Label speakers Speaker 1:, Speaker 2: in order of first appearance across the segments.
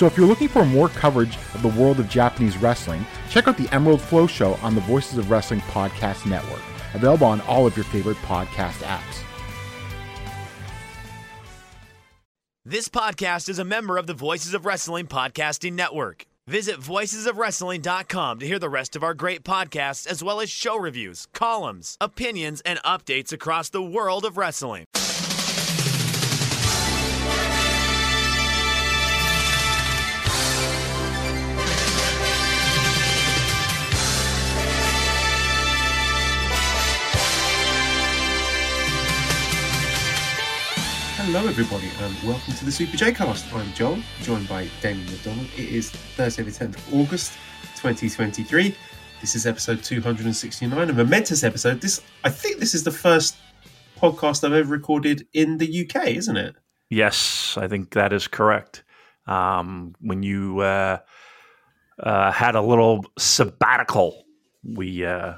Speaker 1: So if you're looking for more coverage of the world of Japanese wrestling, check out the Emerald Flow Show on the Voices of Wrestling Podcast Network, available on all of your favorite podcast apps.
Speaker 2: This podcast is a member of the Voices of Wrestling Podcasting Network. Visit voicesofwrestling.com to hear the rest of our great podcasts, as well as show reviews, columns, opinions, and updates across the world of wrestling.
Speaker 3: Hello, everybody, and welcome to the Super J Cast. I'm Joel, joined by Damon McDonald. It is Thursday, the 10th of August, 2023. This is episode 269, a momentous episode. This, I think, this is the first podcast I've ever recorded in the UK, isn't it?
Speaker 4: Yes, I think that is correct. Um, when you uh, uh, had a little sabbatical, we uh,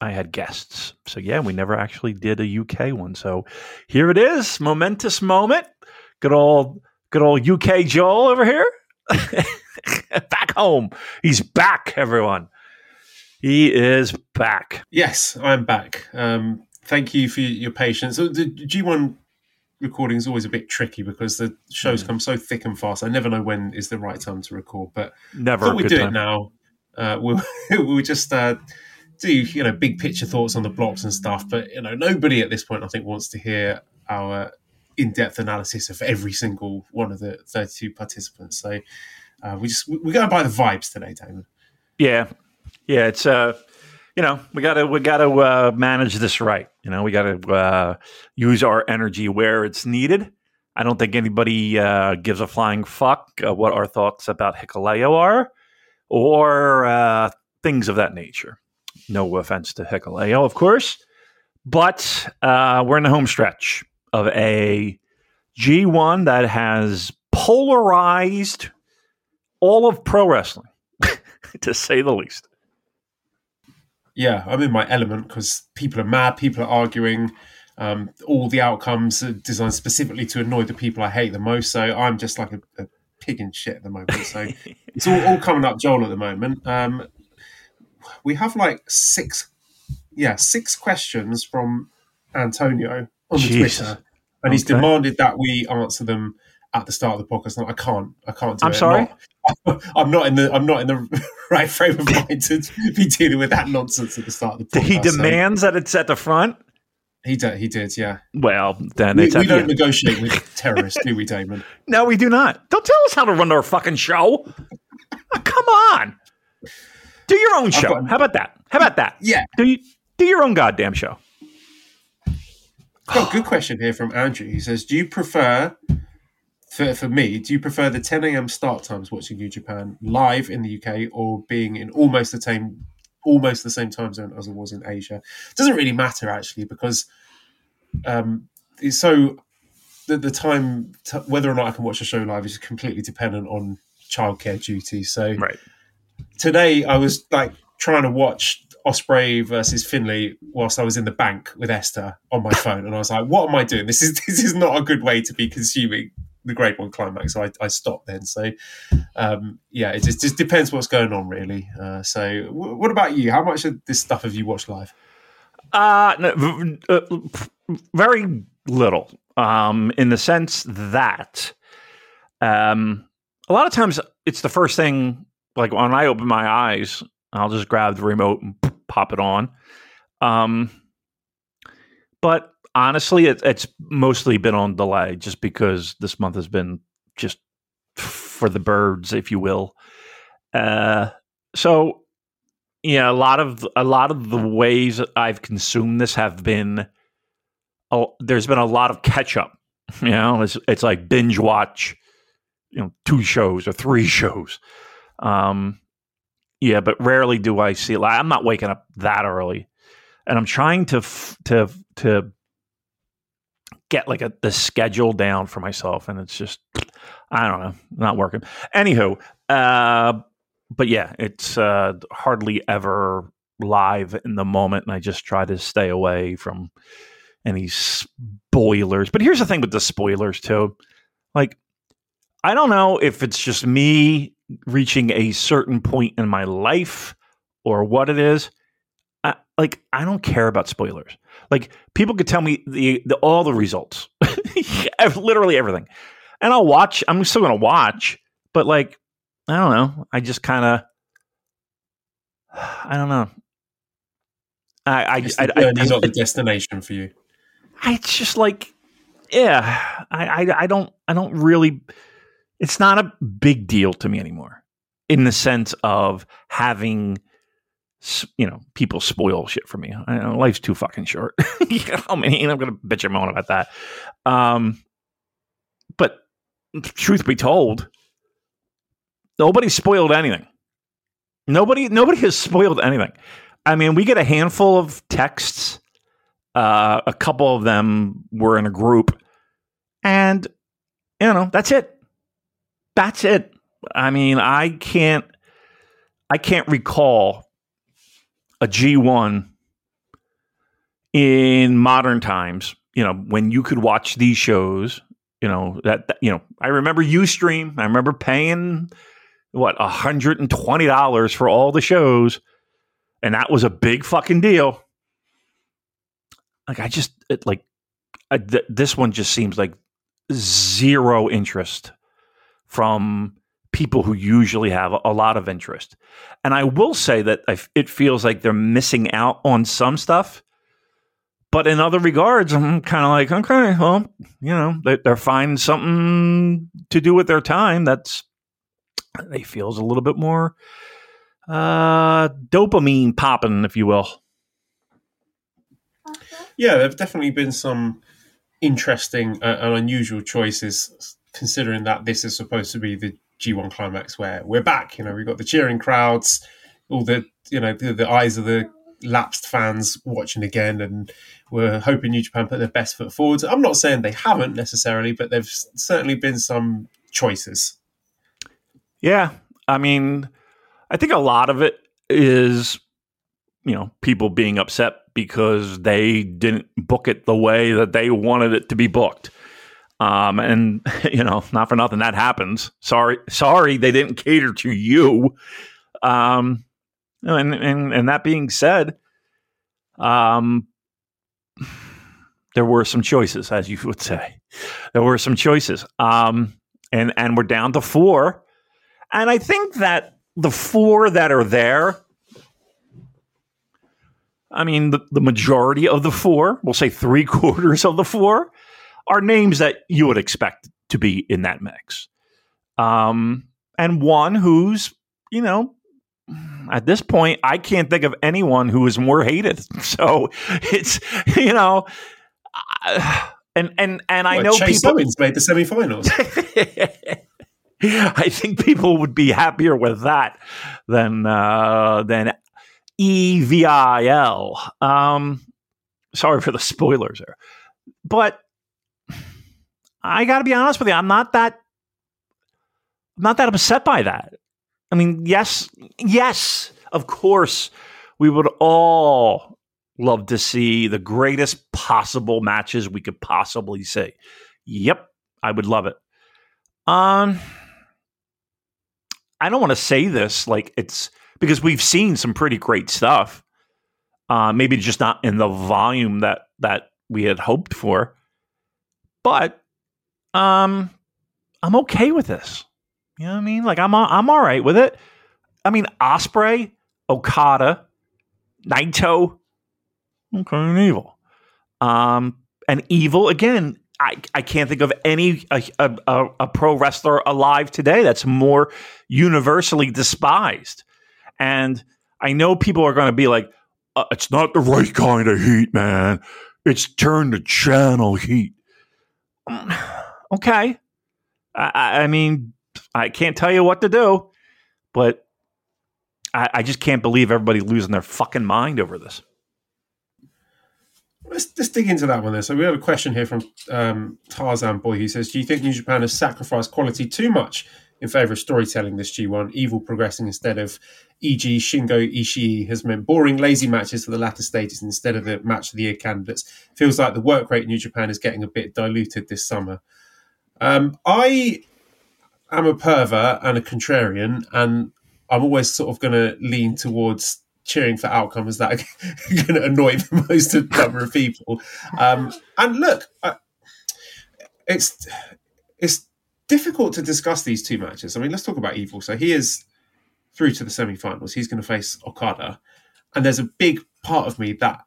Speaker 4: I had guests. So yeah, we never actually did a UK one. So here it is, momentous moment. Good old, good old UK Joel over here, back home. He's back, everyone. He is back.
Speaker 3: Yes, I'm back. Um, thank you for your patience. So the G1 recording is always a bit tricky because the shows come so thick and fast. I never know when is the right time to record, but
Speaker 4: Never good
Speaker 3: do
Speaker 4: time.
Speaker 3: it now. Uh, we'll, we'll just uh, do you know big picture thoughts on the blocks and stuff, but you know nobody at this point I think wants to hear our in-depth analysis of every single one of the 32 participants. So uh, we just we're going by the vibes today, Damon.
Speaker 4: Yeah, yeah. It's uh, you know, we gotta we gotta uh, manage this right. You know, we gotta uh, use our energy where it's needed. I don't think anybody uh, gives a flying fuck uh, what our thoughts about Hikuleo are, or uh, things of that nature. No offense to Hikuleo, of course, but uh, we're in the home stretch of a G1 that has polarized all of pro wrestling, to say the least.
Speaker 3: Yeah, I'm in my element because people are mad, people are arguing. Um, all the outcomes are designed specifically to annoy the people I hate the most. So I'm just like a, a pig in shit at the moment. So it's all, all coming up Joel at the moment. Um, we have like six, yeah, six questions from Antonio on the
Speaker 4: Jesus.
Speaker 3: Twitter, and he's demanded that we answer them at the start of the podcast. No, I can't. I can't do
Speaker 4: I'm
Speaker 3: it.
Speaker 4: sorry?
Speaker 3: Not- I'm not in the. I'm not in the right frame of mind to be dealing with that nonsense at the start of the podcast.
Speaker 4: He
Speaker 3: so-
Speaker 4: demands that it's at the front.
Speaker 3: he did. He did. Yeah.
Speaker 4: Well, then
Speaker 3: We, we don't negotiate with terrorists, do we, Damon?
Speaker 4: No, we do not. Don't tell us how to run our fucking show. Come on. Do your own show. How about that? How about that?
Speaker 3: Yeah.
Speaker 4: Do you do your own goddamn show?
Speaker 3: Got a good question here from Andrew. He says, "Do you prefer, for, for me, do you prefer the 10 a.m. start times watching New Japan live in the UK or being in almost the same, almost the same time zone as it was in Asia? Doesn't really matter actually because um, it's so the the time t- whether or not I can watch a show live is completely dependent on childcare duties. So
Speaker 4: Right.
Speaker 3: Today I was like trying to watch Ospreay versus Finlay whilst I was in the bank with Esther on my phone, and I was like, "What am I doing? This is this is not a good way to be consuming the Grade One climax." So I, I stopped then. So um, yeah, it just, just depends what's going on, really. Uh, so w- what about you? How much of this stuff have you watched live?
Speaker 4: Uh, no, uh, very little. Um, in the sense that, um, a lot of times it's the first thing. Like when I open my eyes, I'll just grab the remote and pop it on. Um, but honestly, it, it's mostly been on delay, just because this month has been just for the birds, if you will. Uh, so yeah, a lot of a lot of the ways I've consumed this have been. Oh, there's been a lot of catch up. You know, it's it's like binge watch, you know, two shows or three shows. Um, yeah, but rarely do I see. Like, I'm not waking up that early, and I'm trying to f- to to get like a the schedule down for myself, and it's just I don't know, not working. Anywho, uh, but yeah, it's uh, hardly ever live in the moment, and I just try to stay away from any spoilers. But here's the thing with the spoilers too, like I don't know if it's just me reaching a certain point in my life or what it is. I, like I don't care about spoilers. Like people could tell me the, the all the results, literally everything, and I'll watch. I'm still going to watch, but like I don't know. I just kind of I don't know. I I,
Speaker 3: It's
Speaker 4: I,
Speaker 3: the
Speaker 4: I,
Speaker 3: not the destination for you.
Speaker 4: I it's just like yeah I, I i don't i don't really it's not a big deal to me anymore in the sense of having you know people spoil shit for me. Know life's too fucking short. I mean i'm gonna bitch and moan about that. Um but truth be told nobody spoiled anything. Nobody nobody has spoiled anything. I mean we get a handful of texts uh, a couple of them were in a group, and you know that's it. That's it. I mean, I can't. I can't recall a G one in modern times. You know, when you could watch these shows. You know that, that- you know. I remember UStream. I remember paying what hundred and twenty dollars for all the shows, and that was a big fucking deal like I just it, like I, th- this one just seems like zero interest from people who usually have a, lot of interest. And I will say that it feels like they're missing out on some stuff. But in other regards, I'm kind of like, okay, well, you know, they, they're finding something to do with their time that's they feels a little bit more uh, dopamine popping, if you will.
Speaker 3: Yeah, there have definitely been some interesting uh, and unusual choices, considering that this is supposed to be the G1 climax where we're back. You know, we've got the cheering crowds, all the you know the, the eyes of the lapsed fans watching again, and we're hoping New Japan put their best foot forward. I'm not saying they haven't necessarily, but there've certainly been some choices.
Speaker 4: Yeah. I mean, I think a lot of it is, you know, people being upset because they didn't book it the way that they wanted it to be booked. Um, and you know, not for nothing, that happens. Sorry, sorry, they didn't cater to you. Um, and and and that being said, um, there were some choices, as you would say. There were some choices. Um, and and we're down to four. And I think that the four that are there, I mean, the, the majority of the four, we'll say three quarters of the four, are names that you would expect to be in that mix. Um, and one who's, you know, at this point, I can't think of anyone who is more hated. So it's, you know, and and and I
Speaker 3: Well,
Speaker 4: know
Speaker 3: Chase
Speaker 4: people.
Speaker 3: Owens made the semi-finals.
Speaker 4: I think people would be happier with that than uh, than EVIL. Um, sorry for the spoilers there, but I got to be honest with you. I'm not that I'm not that upset by that. I mean, yes, yes, of course, we would all love to see the greatest possible matches we could possibly see. Yep, I would love it. Um, I don't want to say this like it's because we've seen some pretty great stuff. Uh, maybe just not in the volume that that we had hoped for, but um, I'm okay with this. You know what I mean? Like I'm I'm all right with it. I mean, Ospreay, Okada, Naito, okay, and Evil, um, and Evil again. I, I can't think of any a, a, a pro wrestler alive today that's more universally despised. And I know people are going to be like, uh, "It's not the right kind of heat, man. It's turn the channel heat." Okay, I, I mean, I can't tell you what to do, but I, I just can't believe everybody losing their fucking mind over this.
Speaker 3: Let's, let's dig into that one then. So we have a question here from um, Tarzan Boy who says, "Do you think New Japan has sacrificed quality too much in favor of storytelling this G1? Evil progressing instead of, e.g., Shingo Ishii has meant boring, lazy matches for the latter stages instead of the match of the year candidates. Feels like the work rate in New Japan is getting a bit diluted this summer. Um, I am a pervert and a contrarian, and I'm always sort of going to lean towards cheering for outcomes that are going to annoy the most number of people. Um, and look, I, it's it's difficult to discuss these two matches. I mean, let's talk about Evil. So he is through to the semi-finals. He's going to face Okada, and there's a big part of me that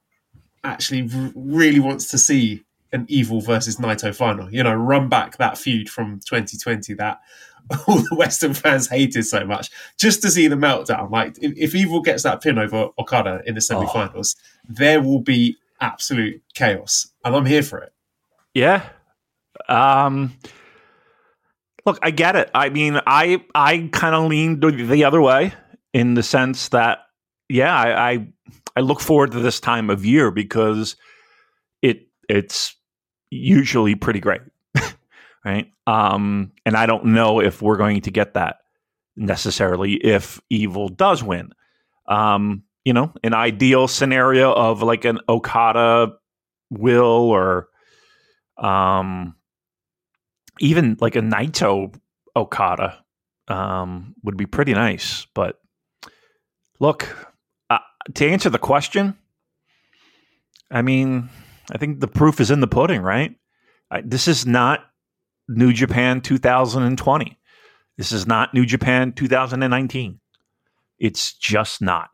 Speaker 3: actually r- really wants to see an Evil versus Naito final. You know, run back that feud from 2020 that all the Western fans hated so much, just to see the meltdown. Like, if, if Evil gets that pin over Okada in the semi-finals, oh. there will be absolute chaos, and I'm here for it.
Speaker 4: Yeah. Um. Look, I get it. I mean, I I kind of leaned the other way in the sense that, yeah, I, I I look forward to this time of year because it it's usually pretty great, right? Um, and I don't know if we're going to get that necessarily if Evil does win. Um, you know, an ideal scenario of like an Okada will or um even like a Naito Okada um, would be pretty nice. But look, uh, to answer the question, I mean, I think the proof is in the pudding, right? I, this is not New Japan 2020. This is not New Japan 2019. It's just not.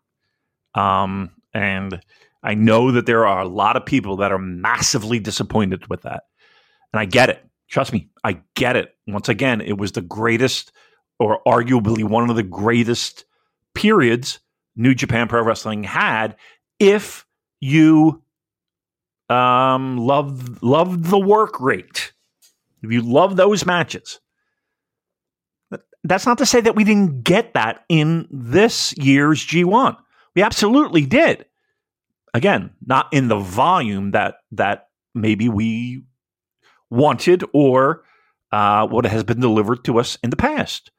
Speaker 4: Um, and I know that there are a lot of people that are massively disappointed with that. And I get it. Trust me, I get it. Once again, it was the greatest, or arguably one of the greatest periods New Japan Pro Wrestling had. If you um, love love the work rate, if you love those matches, that's not to say that we didn't get that in this year's G1. We absolutely did. Again, not in the volume that that maybe we wanted or uh, what has been delivered to us in the past.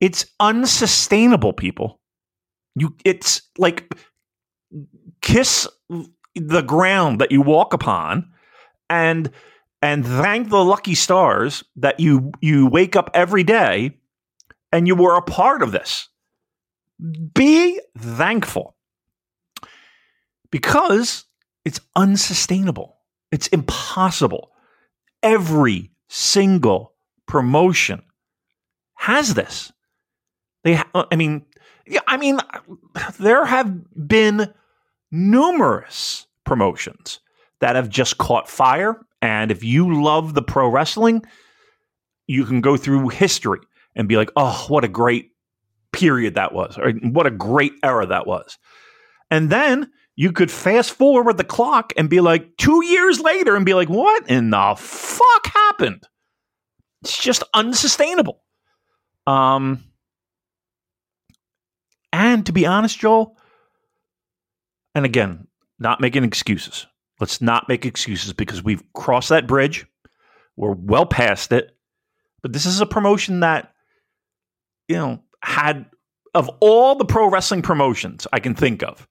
Speaker 4: It's unsustainable, people. You, it's like kiss the ground that you walk upon, and and thank the lucky stars that you you wake up every day and you were a part of this. Be thankful because it's unsustainable. It's impossible every single promotion has this. They, ha- I mean, yeah, I mean, there have been numerous promotions that have just caught fire. And if you love the pro wrestling, you can go through history and be like, oh, what a great period that was, or what a great era that was. And then you could fast forward the clock and be like two years later and be like, what in the fuck happened? It's just unsustainable. Um, and to be honest, Joel, and again, not making excuses. Let's not make excuses because we've crossed that bridge. We're well past it. But this is a promotion that, you know, had of all the pro wrestling promotions I can think of,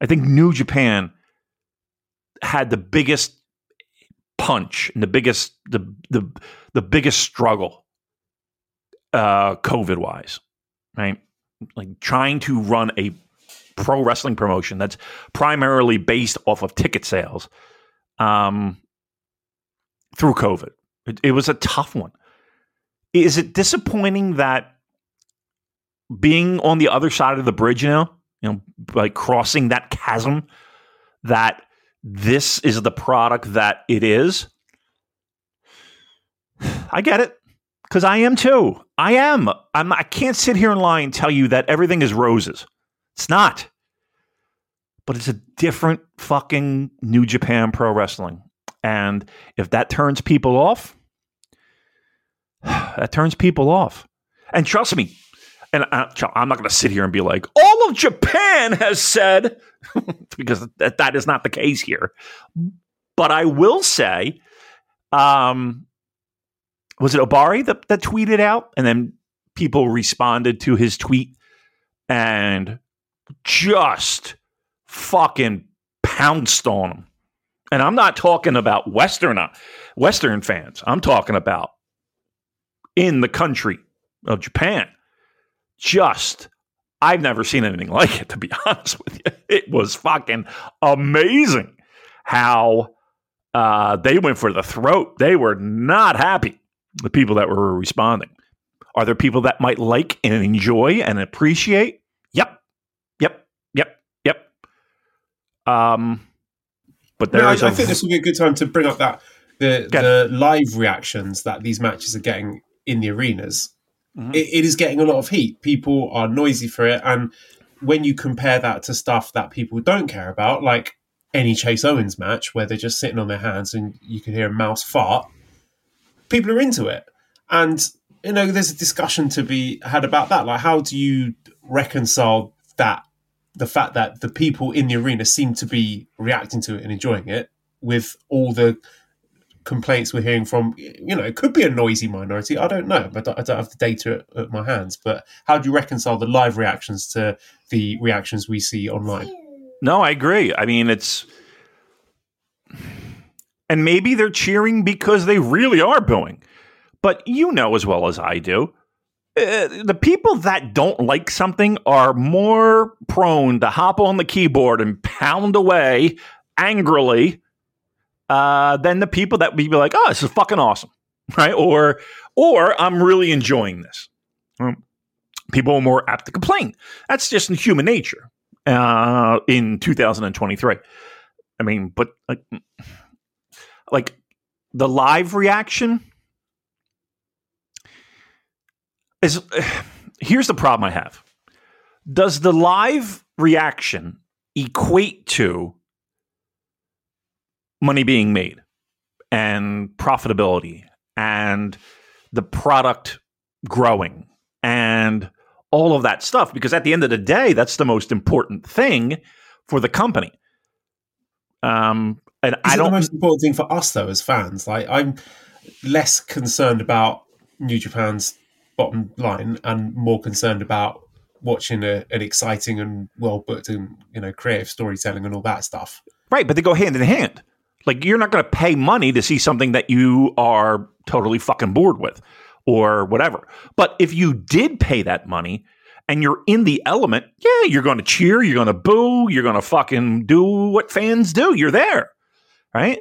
Speaker 4: I think New Japan had the biggest punch and the biggest the the the biggest struggle uh covid wise right like trying to run a pro wrestling promotion that's primarily based off of ticket sales um through covid it, it was a tough one is it disappointing that being on the other side of the bridge now you know, like crossing that chasm that this is the product that it is. I get it because I am too. I am. I'm, I can't sit here and lie and tell you that everything is roses. It's not. But it's a different fucking New Japan Pro Wrestling. And if that turns people off, that turns people off. And trust me, and I, I'm not going to sit here and be like, all of Japan has said, because that, that is not the case here. But I will say, um, was it Obari that, that tweeted out? And then people responded to his tweet and just fucking pounced on them. And I'm not talking about Western Western fans. I'm talking about in the country of Japan. Just I've never seen anything like it, to be honest with you. It was fucking amazing how uh, they went for the throat. They were not happy, the people that were responding. Are there people that might like and enjoy and appreciate? Yep. Yep. Yep. Yep. Um, but there
Speaker 3: No, I,
Speaker 4: is
Speaker 3: I
Speaker 4: a-
Speaker 3: think this will be a good time to bring up that the
Speaker 4: Go
Speaker 3: the live reactions that these matches are getting in the arenas.
Speaker 4: Mhm.
Speaker 3: It, it is getting a lot of heat. People are noisy for it, and when you compare that to stuff that people don't care about, like any Chase Owens match where they're just sitting on their hands and you can hear a mouse fart, people are into it. And you know, there's a discussion to be had about that. Like, how do you reconcile that the fact that the people in the arena seem to be reacting to it and enjoying it with all the complaints we're hearing from you know it could be a noisy minority i don't know but i don't have the data at, at my hands but how do you reconcile the live reactions to the reactions we see online
Speaker 4: No, I agree. I mean, it's. And maybe they're cheering because they really are booing. But you know as well as I do, uh, the people that don't like something are more prone to hop on the keyboard and pound away angrily uh, than the people that would be like, "Oh, this is fucking awesome," right? Or, or I'm really enjoying this. Um, people are more apt to complain. That's just in human nature uh, in 2023. I mean, but like, like the live reaction is here's the problem I have. Does the live reaction equate to money being made and profitability and the product growing and all of that stuff? Because at the end of the day, that's the most important thing for the company. Um, and
Speaker 3: Is
Speaker 4: I don't.
Speaker 3: the most important thing for us though as fans like i'm less concerned about new japan's bottom line and more concerned about watching a, an exciting and well booked and you know creative storytelling and all that stuff
Speaker 4: Right, but they go hand in hand. Like you're not going to pay money to see something that you are totally fucking bored with or whatever. But if you did pay that money and you're in the element, yeah, you're going to cheer, you're going to boo, you're going to fucking do what fans do. You're there, right?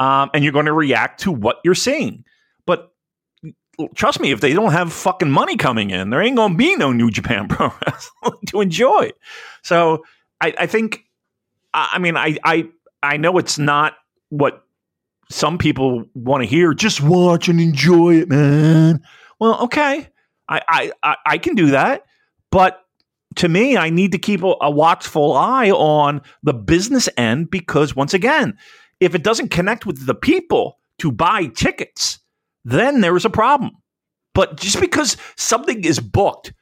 Speaker 4: Um, and you're going to react to what you're seeing. Trust me, if they don't have fucking money coming in, there ain't to be no New Japan Pro Wrestling to enjoy. So I, I think I mean, I, I, I know it's not what some people want to hear. Just watch and enjoy it, man. Well, okay, I, I, I, I can do that, but to me, I need to keep a, a watchful eye on the business end because, once again, if it doesn't connect with the people to buy tickets, then there is a problem. But just because something is booked,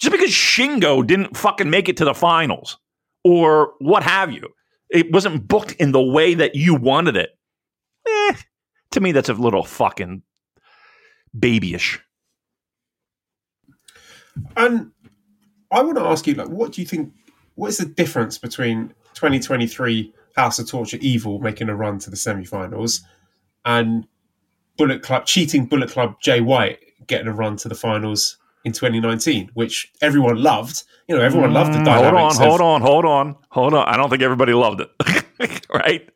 Speaker 4: just because Shingo didn't fucking make it to the finals, or what have you. It wasn't booked in the way that you wanted it. Eh, to me, that's a little fucking babyish.
Speaker 3: And I want to ask you, like, what do you think? What is the difference between 2023 House of Torture Evil making a run to the semi-finals and Bullet Club cheating Bullet Club Jay White getting a run to the finals in 2019, which everyone loved. You know, everyone loved the
Speaker 4: Mm, Hold on,
Speaker 3: dynamics.
Speaker 4: hold on, hold on, hold on. I don't think everybody loved it. right?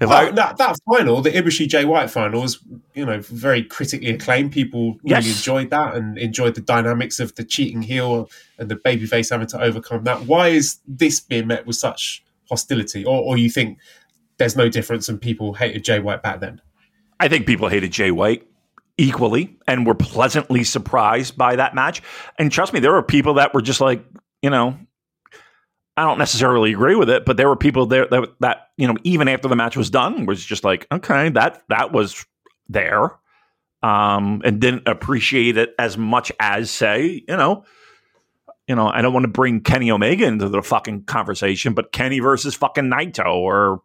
Speaker 3: Well,
Speaker 4: I,
Speaker 3: that, that final, the Ibushi Jay White final, was you know very critically acclaimed. People really
Speaker 4: Yes.
Speaker 3: enjoyed that and enjoyed the dynamics of the cheating heel and the babyface having to overcome that. Why is this being met with such hostility, or, or you think there's no difference and people hated Jay White back then?
Speaker 4: I think people hated Jay White equally and were pleasantly surprised by that match. And trust me, there were people that were just like, you know, I don't necessarily agree with it, but there were people there that, that you know, even after the match was done, was just like, okay, that that was there, um, and didn't appreciate it as much as say, you know, you know, I don't want to bring Kenny Omega into the fucking conversation, but Kenny versus fucking Naito, or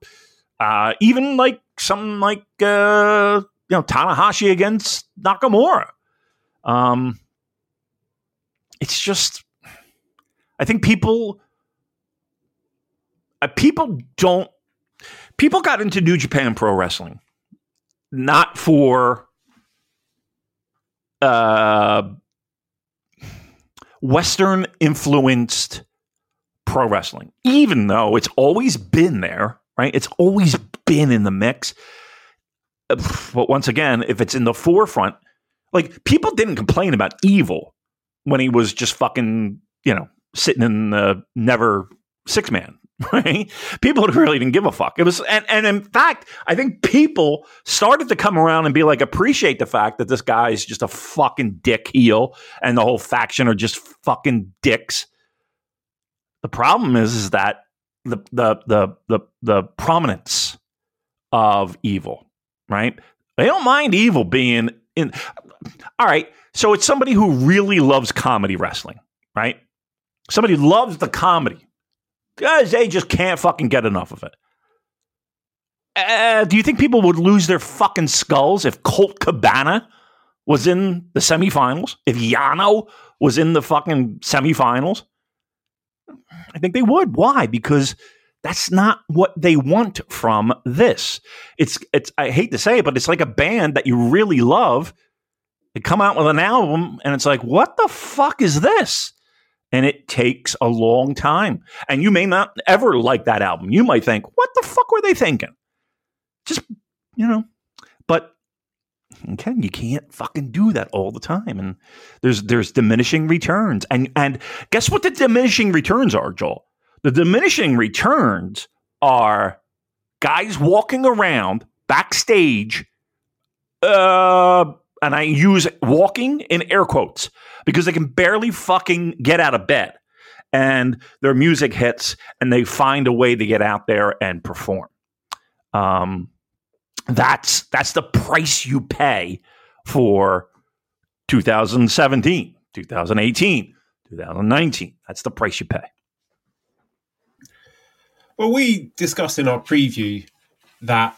Speaker 4: uh, even like something like uh, you know Tanahashi against Nakamura. Um, it's just, I think people, uh, people don't, people got into New Japan Pro Wrestling not for uh Western influenced pro wrestling, even though it's always been there, right? It's always been in the mix. But once again, if it's in the forefront, like people didn't complain about evil when he was just fucking, you know, sitting in the never six man right? People really didn't give a fuck. It was, and, and in fact, I think people started to come around and be like, appreciate the fact that this guy is just a fucking dick heel and the whole faction are just fucking dicks. The problem is, is that the, the, the, the, the prominence of evil, right? They don't mind evil being in. All right. So it's somebody who really loves comedy wrestling, right? Somebody loves the comedy because they just can't fucking get enough of it. Uh, do you think people would lose their fucking skulls if Colt Cabana was in the semifinals? If Yano was in the fucking semifinals? I think they would. Why? Because that's not what they want from this. It's it's I hate to say it, but it's like a band that you really love. They come out with an album and it's like, what the fuck is this? and it takes a long time. And you may not ever like that album. You might think, what the fuck were they thinking? Just, you know, okay, you can't fucking do that all the time. And there's there's diminishing returns. And and guess what the diminishing returns are, Joel? The diminishing returns are guys walking around backstage uh and I use walking in air quotes because they can barely fucking get out of bed. And their music hits and they find a way to get out there and perform. Um, that's that's the price you pay for 2017, 2018, 2019. That's the price you pay.
Speaker 3: Well, we discussed in our preview that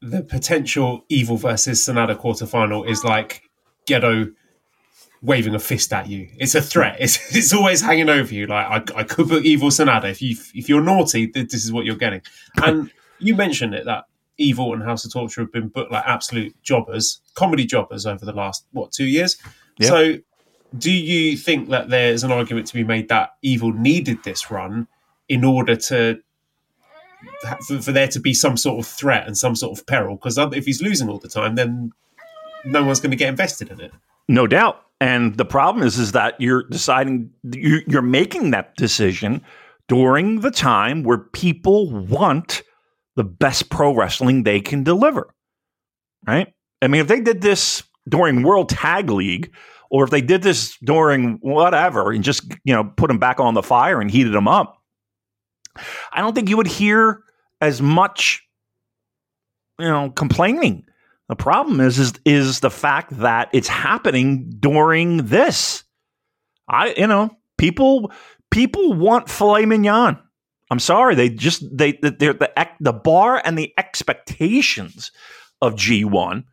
Speaker 3: the potential Evil versus Sanada quarterfinal is like Gedo waving a fist at you. It's a threat. It's, it's always hanging over you. Like I, I could put Evil Sanada. If you if you're naughty, this is what you're getting. And you mentioned it that Evil and House of Torture have been booked like absolute jobbers, comedy jobbers over the last what two years. Yep. So, do you think that there's an argument to be made that Evil needed this run in order to for, for there to be some sort of threat and some sort of peril. Because if he's losing all the time, then no one's going to get invested in it.
Speaker 4: No doubt. And the problem is, is that you're deciding you're making that decision during the time where people want the best pro wrestling they can deliver. Right? I mean, if they did this during World Tag League, or if they did this during whatever and just you know put them back on the fire and heated them up, I don't think you would hear as much, you know, complaining. The problem is, is, is the fact that it's happening during this. I, you know, people, people want filet mignon. I'm sorry, they just they they're the the bar and the expectations of G1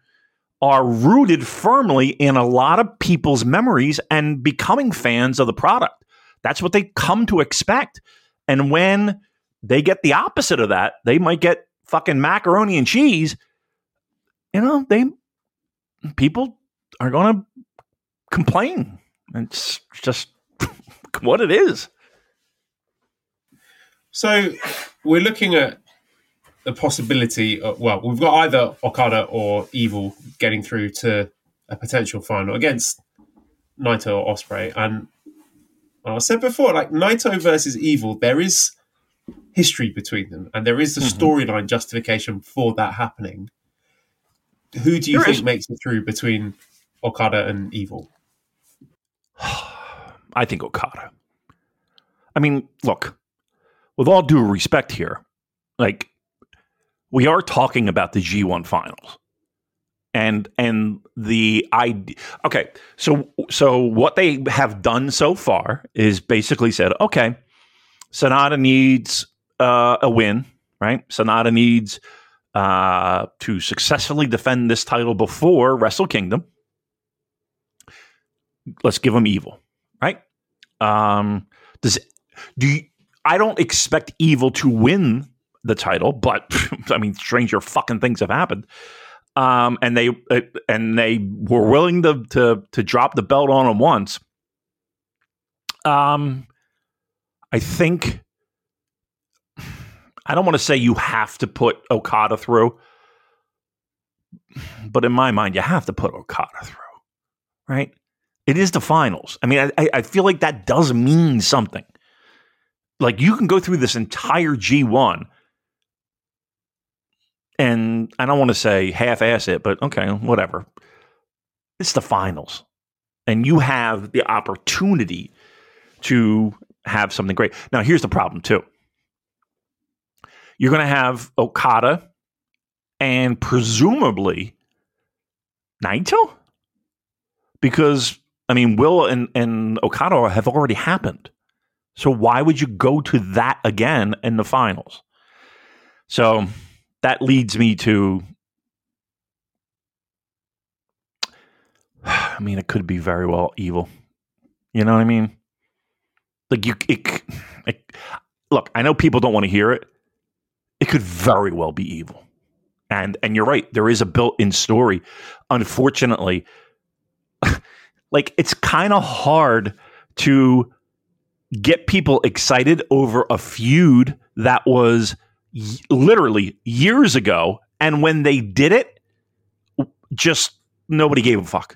Speaker 4: are rooted firmly in a lot of people's memories and becoming fans of the product. That's what they come to expect. And when they get the opposite of that, they might get fucking macaroni and cheese. You know, they people are going to complain. It's just what it is.
Speaker 3: So we're looking at the possibility of, well, we've got either Okada or Evil getting through to a potential final against Naito or Ospreay. And I said before, like Naito versus Evil, there is history between them, and there is a mm-hmm. storyline justification for that happening. Who do you there think is. makes it through between Okada and Evil?
Speaker 4: I think Okada. I mean, look, with all due respect here, like we are talking about the G1 finals. and and the idea okay so so what they have done so far is basically said okay Sanada needs uh, a win right? Sanada needs uh, to successfully defend this title before Wrestle Kingdom. Let's give him evil right? Um does do you, I don't expect evil to win the title but I mean stranger fucking things have happened um, and they uh, and they were willing to to to drop the belt on him once. Um, I think I don't want to say you have to put Okada through, but in my mind, you have to put Okada through, right? It is the finals. I mean, I, I feel like that does mean something. Like you can go through this entire G one and I don't want to say half ass it, but okay, whatever. It's the finals. And you have the opportunity to have something great. Now, here's the problem, too. You're going to have Okada and presumably Naito? Because, I mean, Will and, and Okada have already happened. So why would you go to that again in the finals? So that leads me to I mean, it could be very well evil. You know what I mean? Like you, it, it, look. I know people don't want to hear it. It could very well be evil, and and you're right. There is a built-in story. Unfortunately, like it's kind of hard to get people excited over a feud that was literally years ago. And when they did it, just nobody gave a fuck.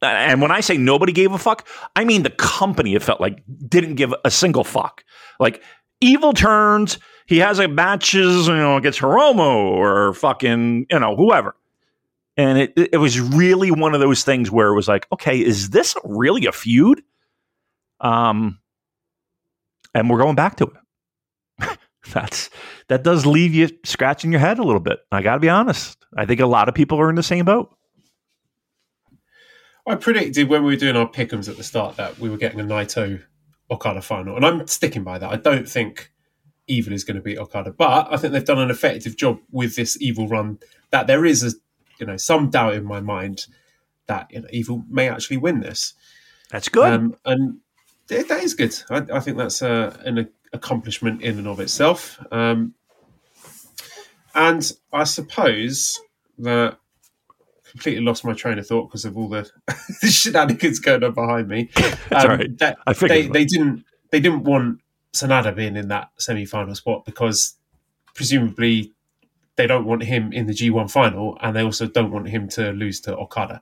Speaker 4: And when I say nobody gave a fuck, I mean the company, it felt like, didn't give a single fuck. Like, evil turns, he has a matches, you know, against Hiromu or fucking, you know, whoever. And it, it was really one of those things where it was like, okay, is this really a feud? Um, and we're going back to it that's that does leave you scratching your head a little bit. I got to be honest. I think a lot of people are in the same boat.
Speaker 3: I predicted when we were doing our pickums at the start that we were getting a Naito Okada final, and I'm sticking by that. I don't think Evil is going to beat Okada, but I think they've done an effective job with this Evil run. That there is a you know some doubt in my mind that you know, Evil may actually win this.
Speaker 4: That's good,
Speaker 3: um, and that is good. I, I think that's a, an accomplishment in and of itself. Um, and I suppose that completely lost my train of thought because of all the, the shenanigans going on behind me.
Speaker 4: Um, right. That, I
Speaker 3: they, they didn't they didn't want Sanada being in that semi final spot because presumably they don't want him in the G1 final and they also don't want him to lose to Okada.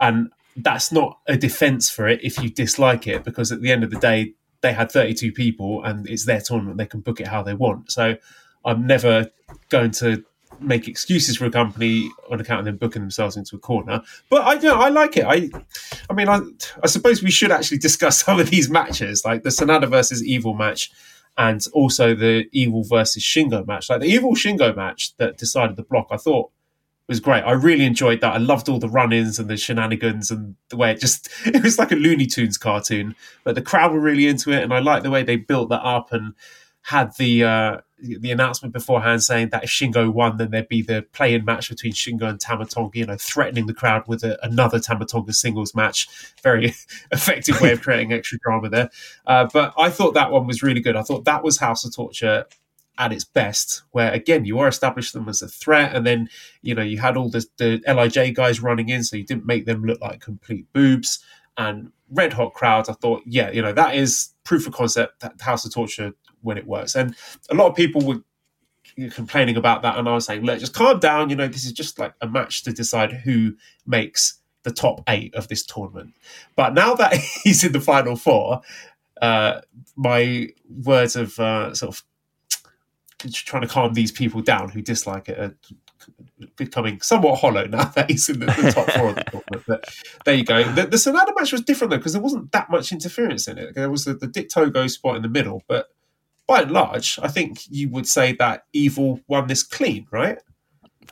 Speaker 3: And that's not a defense for it if you dislike it because at the end of the day they had 32 people and it's their tournament they can book it how they want. So i'm never going to make excuses for a company on account of them booking themselves into a corner. But i know i like it. I i mean i i suppose we should actually discuss some of these matches like the sanada versus evil match and also the evil versus shingo match. Like the evil shingo match that decided the block i thought was great. I really enjoyed that. I loved all the run-ins and the shenanigans and the way it just it was like a Looney Tunes cartoon. But the crowd were really into it, and I liked the way they built that up and had the uh, the announcement beforehand saying that if Shingo won, then there'd be the play-in match between Shingo and Tama Tonga, you know, threatening the crowd with a, another Tama Tonga singles match. Very effective way of creating extra drama there. Uh, but I thought that one was really good. I thought that was House of Torture at its best, where again you are established them as a threat, and then you know you had all the, the Lij guys running in, so you didn't make them look like complete boobs and red hot crowds. I thought, yeah, you know that is proof of concept that House of Torture when it works, and a lot of people were complaining about that, and I was saying, look, just calm down. You know, this is just like a match to decide who makes the top eight of this tournament. But now that he's in the final four, uh, my words of uh, sort of trying to calm these people down who dislike it are becoming somewhat hollow now that he's in the, the top four of the tournament. But there you go. The, the Sanada match was different though because there wasn't that much interference in it. There was the, the Dick Togo spot in the middle, but by and large, I think you would say that Evil won this clean, right?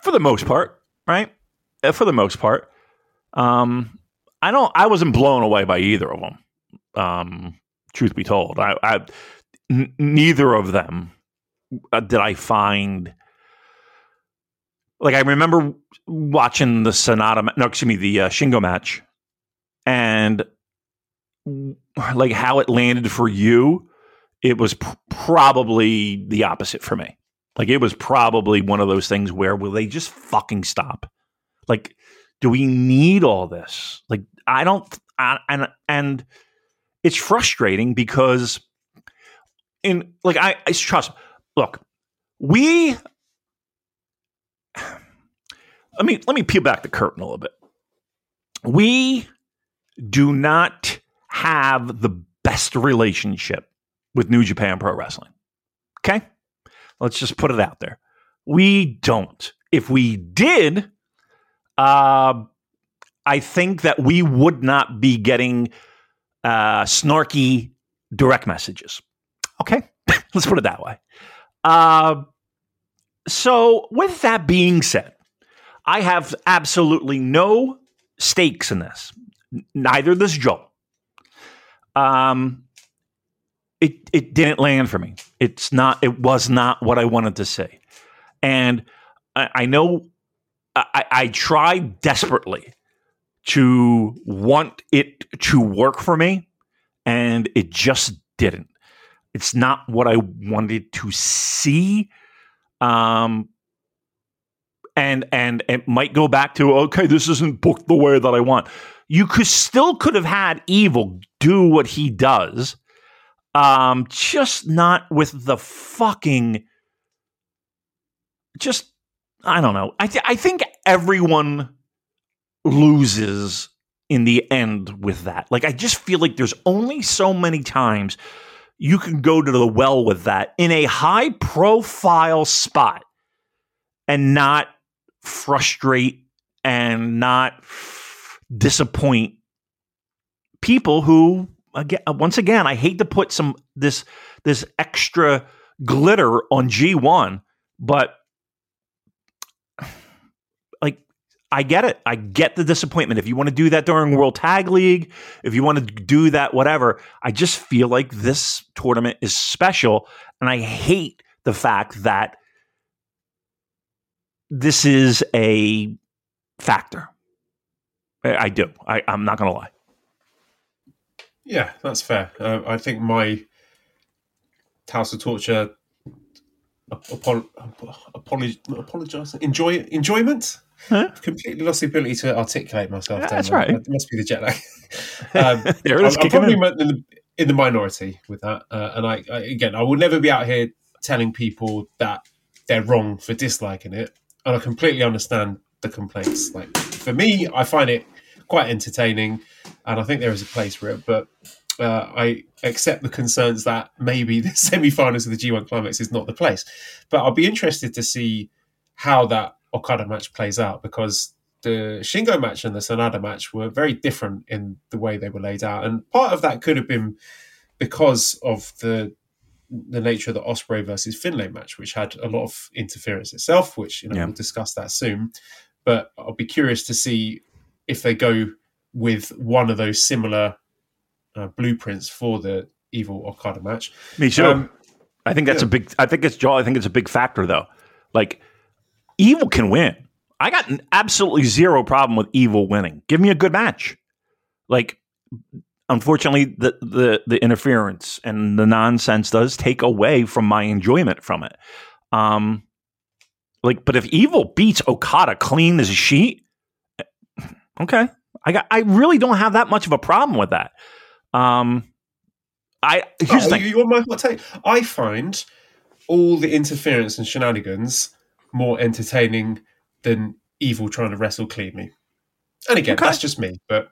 Speaker 4: For the most part, right? uh, for the most part. Um, I don't. I wasn't blown away by either of them. Um, truth be told, I, I n- neither of them uh, did I find like I remember watching the Sanada. No, excuse me, the uh, Shingo match, and like how it landed for you. It was pr- probably the opposite for me. Like it was probably one of those things where will they just fucking stop? Like, do we need all this? Like, I don't. I, and and it's frustrating because in like I, I trust. Look, we let me let me peel back the curtain a little bit. We do not have the best relationship with New Japan Pro Wrestling. Okay? Let's just put it out there. We don't. If we did, uh, I think that we would not be getting uh, snarky direct messages. Okay? Let's put it that way. Uh, so, with that being said, I have absolutely no stakes in this. Neither does Joe. Um, it it didn't land for me. It's not. It was not what I wanted to say, and I, I know I, I tried desperately to want it to work for me, and it just didn't. It's not what I wanted to see. Um, and and it might go back to okay, this isn't booked the way that I want. You could still could have had Evil do what he does, um, just not with the fucking. Just I don't know. I th- I think everyone loses in the end with that. Like I just feel like there's only so many times you can go to the well with that in a high profile spot and not frustrate and not disappoint people who again once again I hate to put some this this extra glitter on G1 but like I get it. I get the disappointment. If you want to do that during World Tag League, if you want to do that whatever, I just feel like this tournament is special and I hate the fact that this is a factor. I, I do. I, I'm not going to lie.
Speaker 3: Yeah, that's fair. Uh, I think my House of Torture apol- apologize, enjoy enjoyment.
Speaker 4: Huh?
Speaker 3: I've completely lost the ability to articulate myself.
Speaker 4: Yeah, that's right.
Speaker 3: It must be the jet lag. um,
Speaker 4: There it is,
Speaker 3: I'm, I'm probably
Speaker 4: in.
Speaker 3: in the, in the minority with that, uh, and I, I again, I will never be out here telling people that they're wrong for disliking it, and I completely understand the complaints. Like for me, I find it quite entertaining, and I think there is a place for it, but. Uh, I accept the concerns that maybe the semi-finals of the G1 Climax is not the place, but I'll be interested to see how that Okada match plays out because the Shingo match and the Sanada match were very different in the way they were laid out, and part of that could have been because of the the nature of the Ospreay versus Finlay match, which had a lot of interference itself, which you know
Speaker 4: Yeah.
Speaker 3: we'll discuss that soon. But I'll be curious to see if they go with one of those similar uh, blueprints for the Evil Okada match.
Speaker 4: Me too.
Speaker 3: Um,
Speaker 4: I think that's
Speaker 3: yeah.
Speaker 4: a big. I think it's. I think it's a big factor though. Like, Evil can win. I got absolutely zero problem with Evil winning. Give me a good match. Like, unfortunately, the the the interference and the nonsense does take away from my enjoyment from it. Um, like, but if Evil beats Okada clean as a sheet, eh, okay, I got. I really don't have that much of a problem with that. Um, I here's
Speaker 3: Oh,
Speaker 4: the
Speaker 3: you,
Speaker 4: thing.
Speaker 3: you want my hot take? I find all the interference and shenanigans more entertaining than evil trying to wrestle cleanly. And again,
Speaker 4: Okay.
Speaker 3: that's just me, but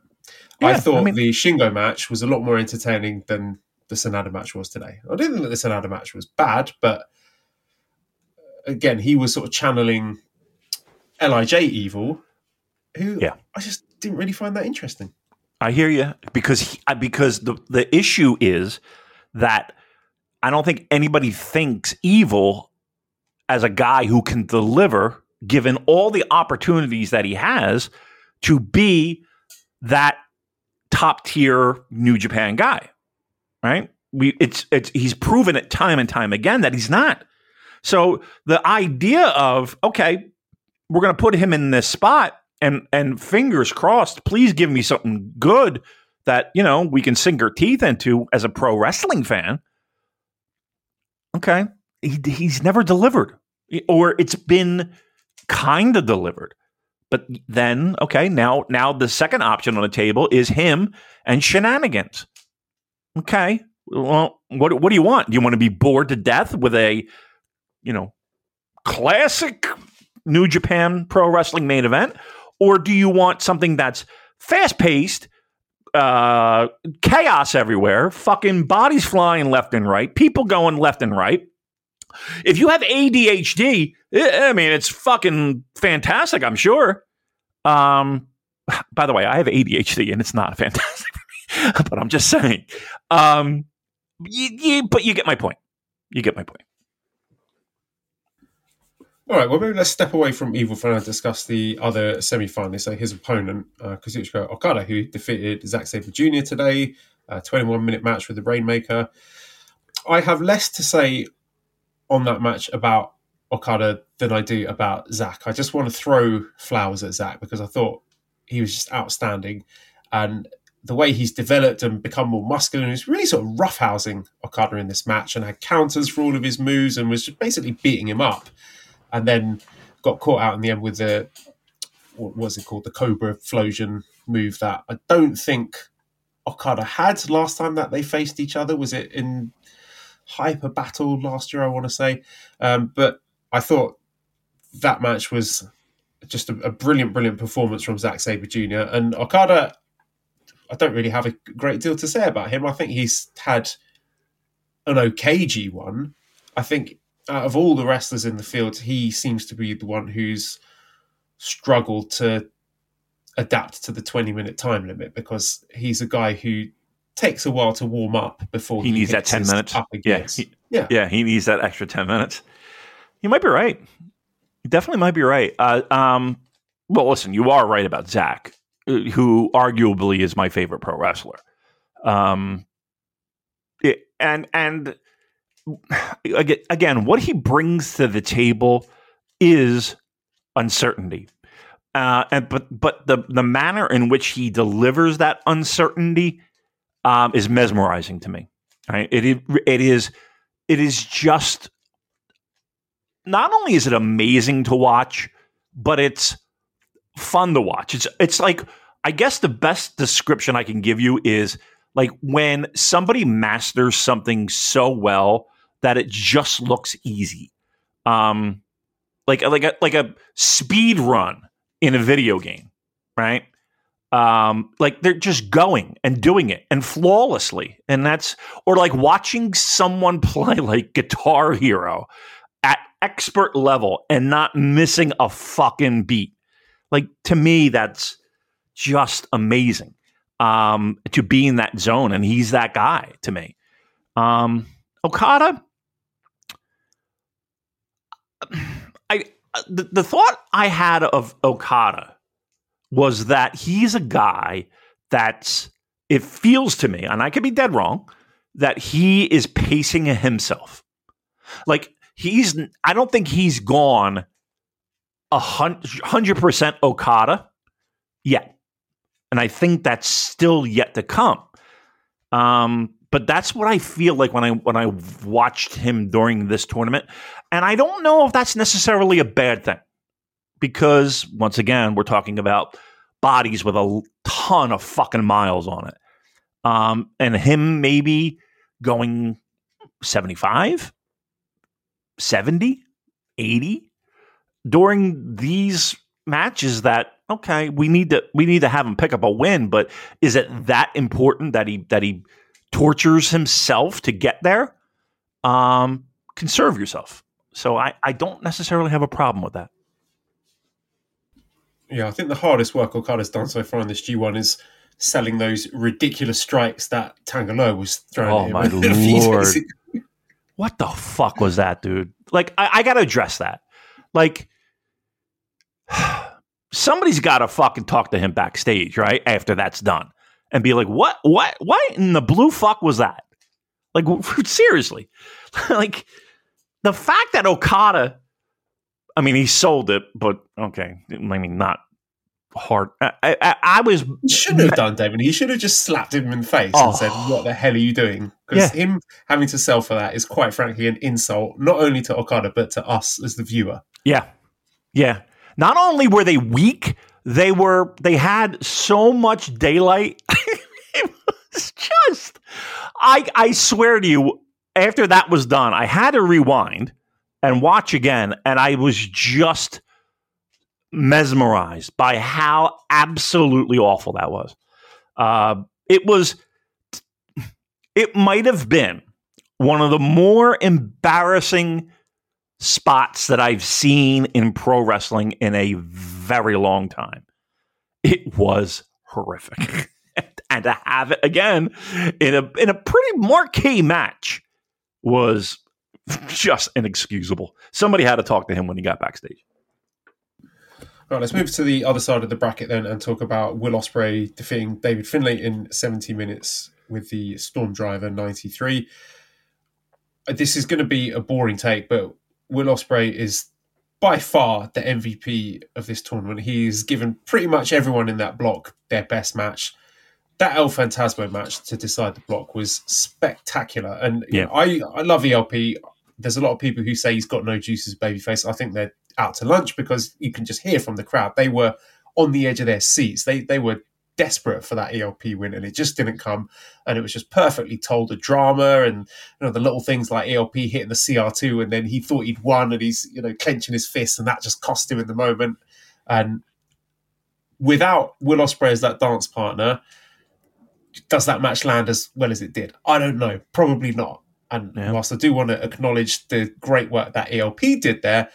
Speaker 4: Yeah,
Speaker 3: I
Speaker 4: I
Speaker 3: thought
Speaker 4: mean-
Speaker 3: the Shingo match was a lot more entertaining than the Sanada match was today. I didn't think that the Sanada match was bad, but again, he was sort of channeling Lij evil, who
Speaker 4: Yeah.
Speaker 3: I just didn't really find that interesting.
Speaker 4: I hear you because he, uh, because the the issue is that I don't think anybody thinks evil as a guy who can deliver given all the opportunities that he has to be that top tier New Japan guy, right? We it's it's he's proven it time and time again that he's not. So the idea of okay, we're going to put him in this spot and and fingers crossed, please give me something good that you know we can sink our teeth into as a pro wrestling fan. Okay, he, he's never delivered, or it's been kind of delivered. But then, okay, now now the second option on the table is him and shenanigans. Okay, well, what what do you want? Do you want to be bored to death with a, you know, classic New Japan Pro Wrestling main event, or do you want something that's fast paced, uh, chaos everywhere, fucking bodies flying left and right, people going left and right? If you have ADHD, I mean, it's fucking fantastic, I'm sure. Um, by the way, I have ADHD and it's not fantastic for me, but I'm just saying. Um, you, you, but you get my point. You get my point.
Speaker 3: All right, well, maybe let's step away from Evil Fan and discuss the other semi finalist, so his opponent, uh, Kazuchika Okada, who defeated Zack Sabre Jr. today, a 21 minute match with the Rainmaker. I have less to say on that match about Okada than I do about Zack. I just want to throw flowers at Zack because I thought he was just outstanding. And the way he's developed and become more muscular, and he's really sort of roughhousing Okada in this match and had counters for all of his moves and was just basically beating him up and then got caught out in the end with the what was it called the Cobra Flosion move that I don't think Okada had last time that they faced each other. Was it in Hyper Battle last year? I want to say, um, but I thought that match was just a, a brilliant, brilliant performance from Zack Sabre Jr. and Okada. I don't really have a great deal to say about him. I think he's had an okay G1. I think out of all the wrestlers in the field, he seems to be the one who's struggled to adapt to the 20 minute time limit because he's a guy who takes a while to warm up before
Speaker 4: he, he needs that 10 minutes. Yeah, he, yeah. Yeah. He needs that extra 10 minutes. You might be right. You definitely might be right. Uh, um, well, listen, you are right about Zack, uh, who arguably is my favorite pro wrestler. Um, it, and, and, again, what he brings to the table is uncertainty. Uh, and but but the the manner in which he delivers that uncertainty um, is mesmerizing to me. Right? It it is it is just not only is it amazing to watch, but it's fun to watch. It's it's like I guess the best description I can give you is like when somebody masters something so well that it just looks easy. Um, like like a like a speed run in a video game, right? Um, like they're just going and doing it and flawlessly, and that's or like watching someone play like Guitar Hero at expert level and not missing a fucking beat. Like to me, that's just amazing um, to be in that zone, and he's that guy to me. Um, Okada, I the, the thought I had of Okada was that he's a guy that's it feels to me, and I could be dead wrong, that he is pacing himself. Like he's I don't think he's gone a hundred percent Okada yet. And I think that's still yet to come. Um, but that's what I feel like when I when I watched him during this tournament, and I don't know if that's necessarily a bad thing, because once again we're talking about bodies with a ton of fucking miles on it, um, and him maybe going 75, 70, 80 during these matches that okay we need to we need to have him pick up a win but is it that important that he that he tortures himself to get there, um, conserve yourself. So I, I don't necessarily have a problem with that.
Speaker 3: Yeah, I think the hardest work Okada's done so far in this G1 is selling those ridiculous strikes that Tanga Loa was throwing.
Speaker 4: Oh my lord! what the fuck was that, dude? Like, I, I got to address that. Like, somebody's got to fucking talk to him backstage, right? After that's done, and be like, "What? What? What in the blue fuck was that?" Like, seriously, like the fact that Okada, I mean, he sold it, but okay, I mean, not hard. I, I, I was.
Speaker 3: Shouldn't have done, David. He should have just slapped him in the face
Speaker 4: Oh.
Speaker 3: and said, oh. "What the hell are you doing?" Because
Speaker 4: Yeah.
Speaker 3: him having to sell for that is quite frankly an insult, not only to Okada but to us as the viewer.
Speaker 4: Yeah. Yeah. Not only were they weak, they were they had so much daylight. it was just I I swear to you, after that was done, I had to rewind and watch again, and I was just mesmerized by how absolutely awful that was. Uh, it was it might have been one of the more embarrassing spots that I've seen in pro wrestling in a very long time. It was horrific. and to have it again in a in a pretty marquee match was just inexcusable. Somebody had to talk to him when he got backstage.
Speaker 3: Right, let's move to the other side of the bracket then and talk about Will Ospreay defeating David Finlay in 70 minutes with the Storm Driver 93. Uh, This is going to be a boring take, but Will Ospreay is by far the MVP of this tournament. He's given pretty much everyone in that block their best match. That El Phantasmo match to decide the block was spectacular, and you
Speaker 4: Yeah.
Speaker 3: know, I I love ELP. There's a lot of people who say he's got no juices, babyface. I think they're out to lunch because you can just hear from the crowd they were on the edge of their seats. They they were desperate for that ELP win, and it just didn't come. And it was just perfectly told the drama and you know the little things like ELP hitting the CR2, and then he thought he'd won, and he's you know clenching his fists, and that just cost him in the moment. And without Will Ospreay as that dance partner, does that match land as well as it did? I don't know. Probably not. And
Speaker 4: Yeah.
Speaker 3: whilst I do want to acknowledge the great work that ELP did there,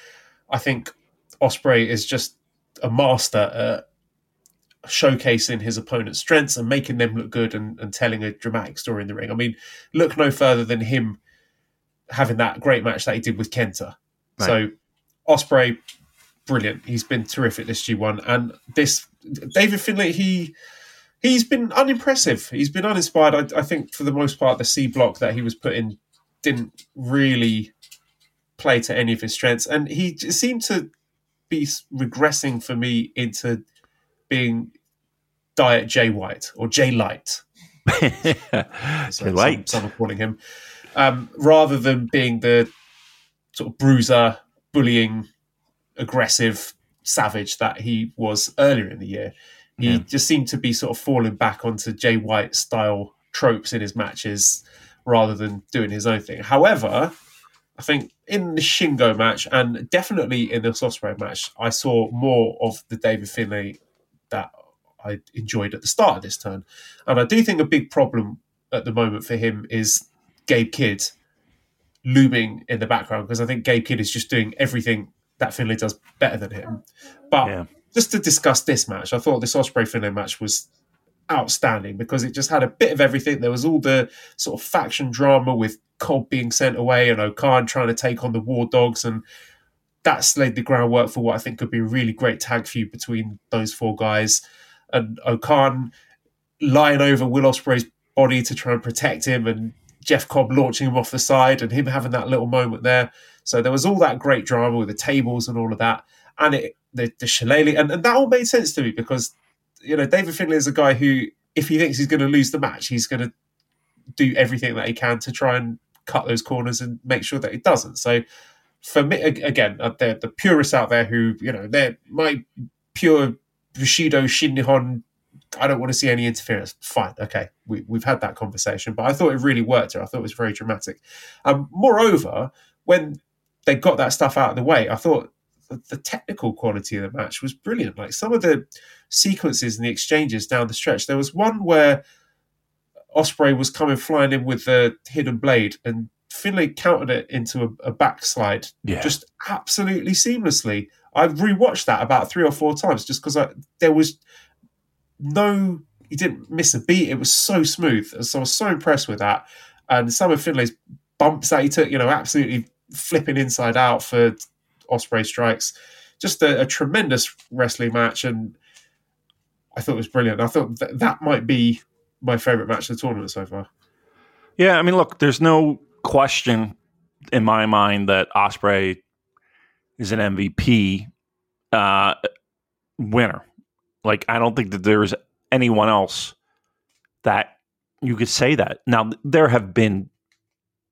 Speaker 3: I think Ospreay is just a master at showcasing his opponent's strengths and making them look good and, and telling a dramatic story in the ring. I mean, look no further than him having that great match that he did with Kenta. So Ospreay, brilliant. He's been terrific this G1. And this David Finlay, he he's been unimpressive. He's been uninspired. I, I think for the most part, the C block that he was put in didn't really play to any of his strengths, and he seemed to be regressing for me into being Diet Jay White or J Light. some- Some, are calling him, um, rather than being the sort of bruiser, bullying, aggressive savage that he was earlier in the year. He
Speaker 4: Yeah.
Speaker 3: just seemed to be sort of falling back onto Jay White style tropes in his matches rather than doing his own thing. However, I think in the Shingo match and definitely in the Ospreay match, I saw more of the David Finlay that I enjoyed at the start of this turn. And I do think a big problem at the moment for him is Gabe Kidd looming in the background because I think Gabe Kidd is just doing everything that Finlay does better than him. But
Speaker 4: Yeah.
Speaker 3: just to discuss this match, I thought this Ospreay Finlay match was outstanding because it just had a bit of everything. There was all the sort of faction drama with Cobb being sent away and O-Khan trying to take on the War Dogs, and that's laid the groundwork for what I think could be a really great tag feud between those four guys. And O-Khan lying over Will Ospreay's body to try and protect him, and Jeff Cobb launching him off the side, and him having that little moment there. So there was all that great drama with the tables and all of that, and it the, the shillelagh, and, and that all made sense to me because you know David Finlay is a guy who, if he thinks he's going to lose the match, he's going to do everything that he can to try and cut those corners and make sure that it doesn't. So for me, again, uh, the purists out there who you know they're my pure Bushido Shinihon. I don't want to see any interference. Fine, okay, we, we've had that conversation, but I thought it really worked. Here. I thought it was very dramatic. Um, moreover, when they got that stuff out of the way, I thought the, the technical quality of the match was brilliant. Like some of the sequences and the exchanges down the stretch. There was one where Ospreay was coming flying in with the hidden blade, and Finlay countered it into a, a backslide
Speaker 4: Yeah.
Speaker 3: just absolutely seamlessly. I've rewatched that about three or four times just because there was no, he didn't miss a beat. It was so smooth. And so I was so impressed with that. And some of Finlay's bumps that he took, you know, absolutely flipping inside out for Ospreay strikes. just a, a tremendous wrestling match, and I thought it was brilliant. I thought th- that might be my favorite match of the tournament so far.
Speaker 4: Yeah, I mean, look, there's no question in my mind that Ospreay is an MVP uh, winner. Like, I don't think that there's anyone else that you could say that. Now, there have been,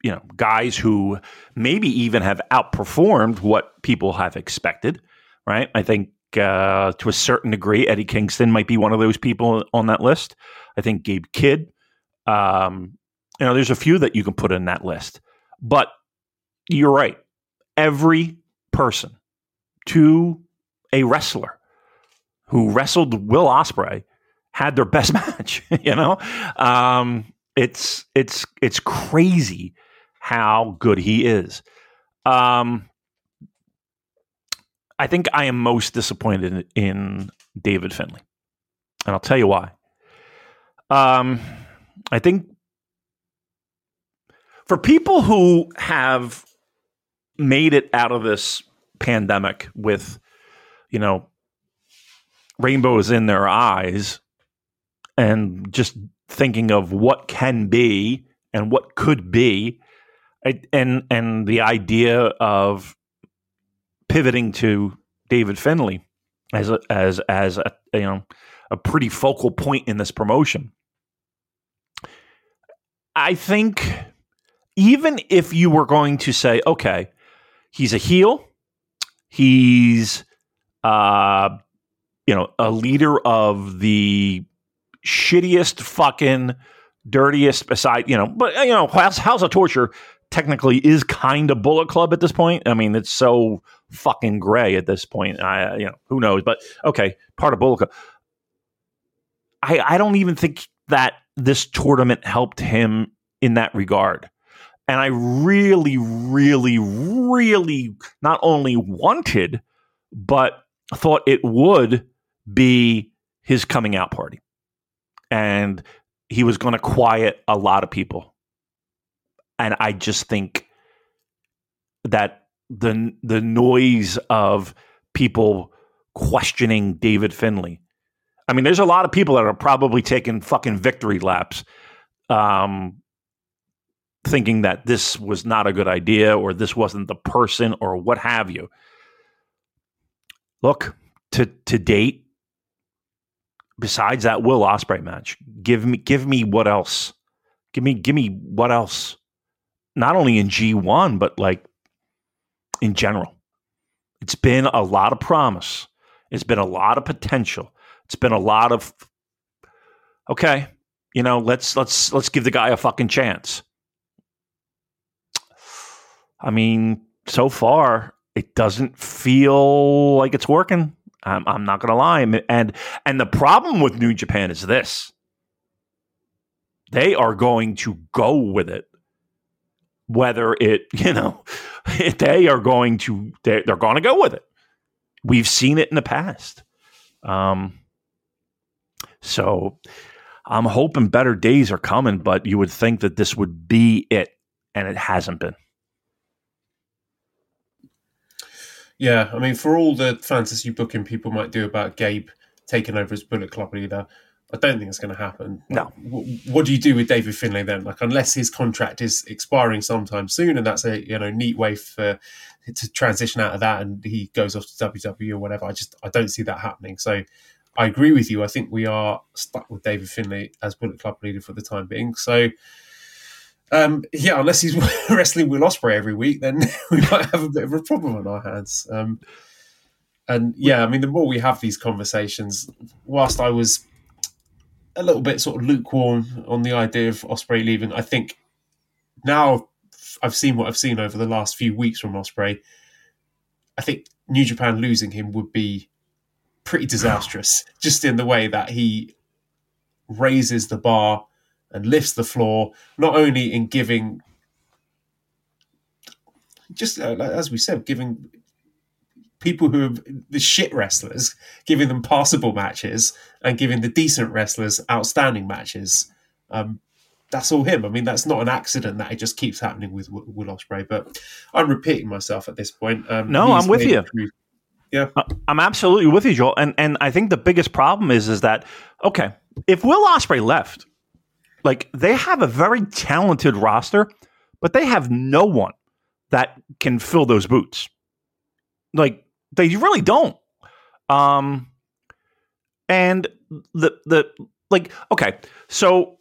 Speaker 4: you know, guys who maybe even have outperformed what people have expected, right? I think uh, to a certain degree, Eddie Kingston might be one of those people on that list. I think Gabe Kidd, um, you know, there's a few that you can put in that list. But you're right. Every person to a wrestler who wrestled Will Ospreay had their best match. you know, um, it's it's it's crazy how good he is. Um, I think I am most disappointed in, David Finlay. and I'll tell you why. Um, I think for people who have made it out of this pandemic with, you know, rainbows in their eyes and just thinking of what can be and what could be and and the idea of pivoting to David Finlay as a, as as a you know a pretty focal point in this promotion. I think even if you were going to say, okay, he's a heel, he's uh, you know a leader of the shittiest fucking dirtiest beside you know but you know house, house of torture technically is kind of bullet club at this point i mean it's so fucking gray at this point i you know who knows but okay part of bullet club i i don't even think that this tournament helped him in that regard and I really, really, really not only wanted, but thought it would be his coming out party. And he was going to quiet a lot of people. And I just think that the the noise of people questioning David Finlay. I mean, there's a lot of people that are probably taking fucking victory laps um, thinking that this was not a good idea or this wasn't the person or what have you. Look, to to date, besides that Will Ospreay match, give me give me what else? Give me give me what else? Not only in G1, but like in general. It's been a lot of promise. It's been a lot of potential. It's been a lot of okay, you know, let's let's let's give the guy a fucking chance. I mean, so far it doesn't feel like it's working. I'm, I'm not going to lie. And and the problem with New Japan is this: they are going to go with it, whether it you know they are going to they're, they're going to go with it. We've seen it in the past. Um, so I'm hoping better days are coming, but you would think that this would be it, and it hasn't been.
Speaker 3: Yeah, I mean, for all the fantasy booking people might do about Gabe taking over as Bullet Club leader, I don't think it's going to happen.
Speaker 4: No.
Speaker 3: What do you do with David Finlay then? Like, unless his contract is expiring sometime soon, and that's a you know neat way for to transition out of that, and he goes off to WWE or whatever. I just I don't see that happening. So I agree with you. I think we are stuck with David Finlay as Bullet Club leader for the time being. So um, yeah, unless he's wrestling Will Ospreay every week, then we might have a bit of a problem on our hands. Um, and yeah, I mean, the more we have these conversations, whilst I was a little bit sort of lukewarm on the idea of Ospreay leaving, I think now I've seen what I've seen over the last few weeks from Ospreay. I think New Japan losing him would be pretty disastrous, just in the way that he raises the bar and lifts the floor, not only in giving, just uh, as we said, giving people who are the shit wrestlers, giving them passable matches, and giving the decent wrestlers outstanding matches. Um, that's all him. I mean, that's not an accident that it just keeps happening with Will Ospreay. But I'm repeating myself at this point. Um,
Speaker 4: no, I'm with you.
Speaker 3: Yeah.
Speaker 4: I'm absolutely with you, Joel. And and I think the biggest problem is is that okay, if Will Ospreay left, like they have a very talented roster, but they have no one that can fill those boots. Like they really don't. Um and the the like okay, so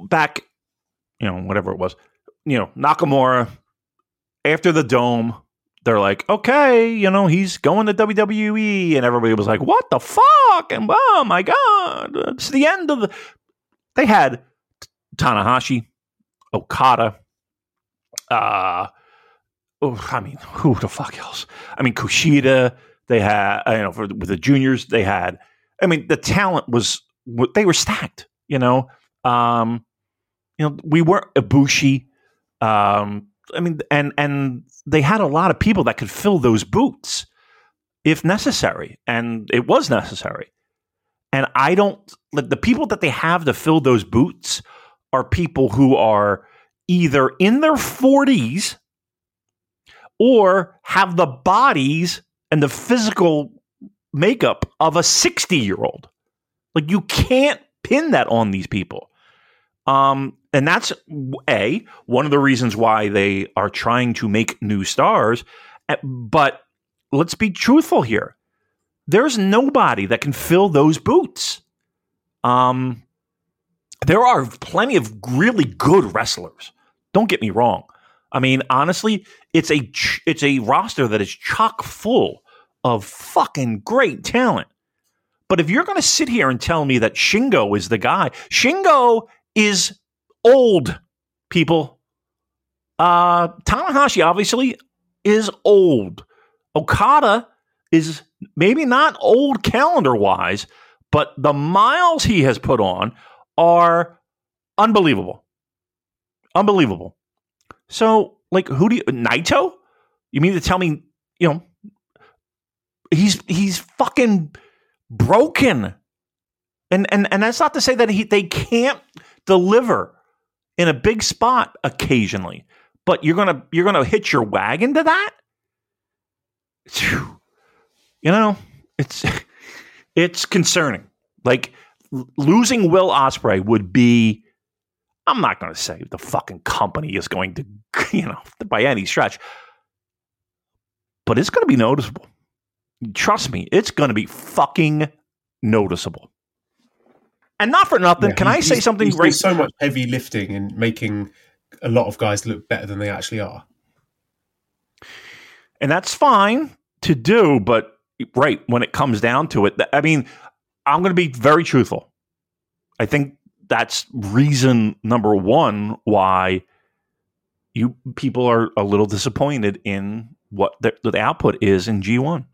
Speaker 4: back you know, whatever it was, you know, Nakamura after the dome, they're like, okay, you know, he's going to WWE, and everybody was like, what the fuck? And oh my god, it's the end of the. They had Tanahashi, Okada, uh, oh, I mean, who the fuck else? I mean, Kushida. They had, you know, for with the juniors, they had. I mean, the talent was they were stacked. You know, um, you know, we weren't Ibushi. Um, I mean, and and they had a lot of people that could fill those boots if necessary, and it was necessary. And I don't like the people that they have to fill those boots are people who are either in their forties or have the bodies and the physical makeup of a sixty year old. Like you can't pin that on these people. Um, and that's a one of the reasons why they are trying to make new stars. Eh, but let's be truthful here. There's nobody that can fill those boots. Um, there are plenty of really good wrestlers. Don't get me wrong. I mean, honestly, it's a it's a roster that is chock full of fucking great talent. But if you're going to sit here and tell me that Shingo is the guy, Shingo is old, people. Uh, Tanahashi obviously is old. Okada is maybe not old calendar wise, but the miles he has put on are unbelievable. Unbelievable. So, like, who do you Naito? You mean to tell me, you know, he's he's fucking broken. And and and that's not to say that he they can't deliver in a big spot occasionally, but you're gonna you're gonna hitch your wagon to that. You know, it's it's concerning. Like losing Will Ospreay would be. I'm not going to say the fucking company is going to, you know, by any stretch, but it's going to be noticeable. Trust me, it's going to be fucking noticeable. And not for nothing, yeah, can I say something?
Speaker 3: There's so much heavy lifting and making a lot of guys look better than they actually are.
Speaker 4: And that's fine to do, but right when it comes down to it, I mean, I'm going to be very truthful. I think that's reason number one why you people are a little disappointed in what the, the output is in G1.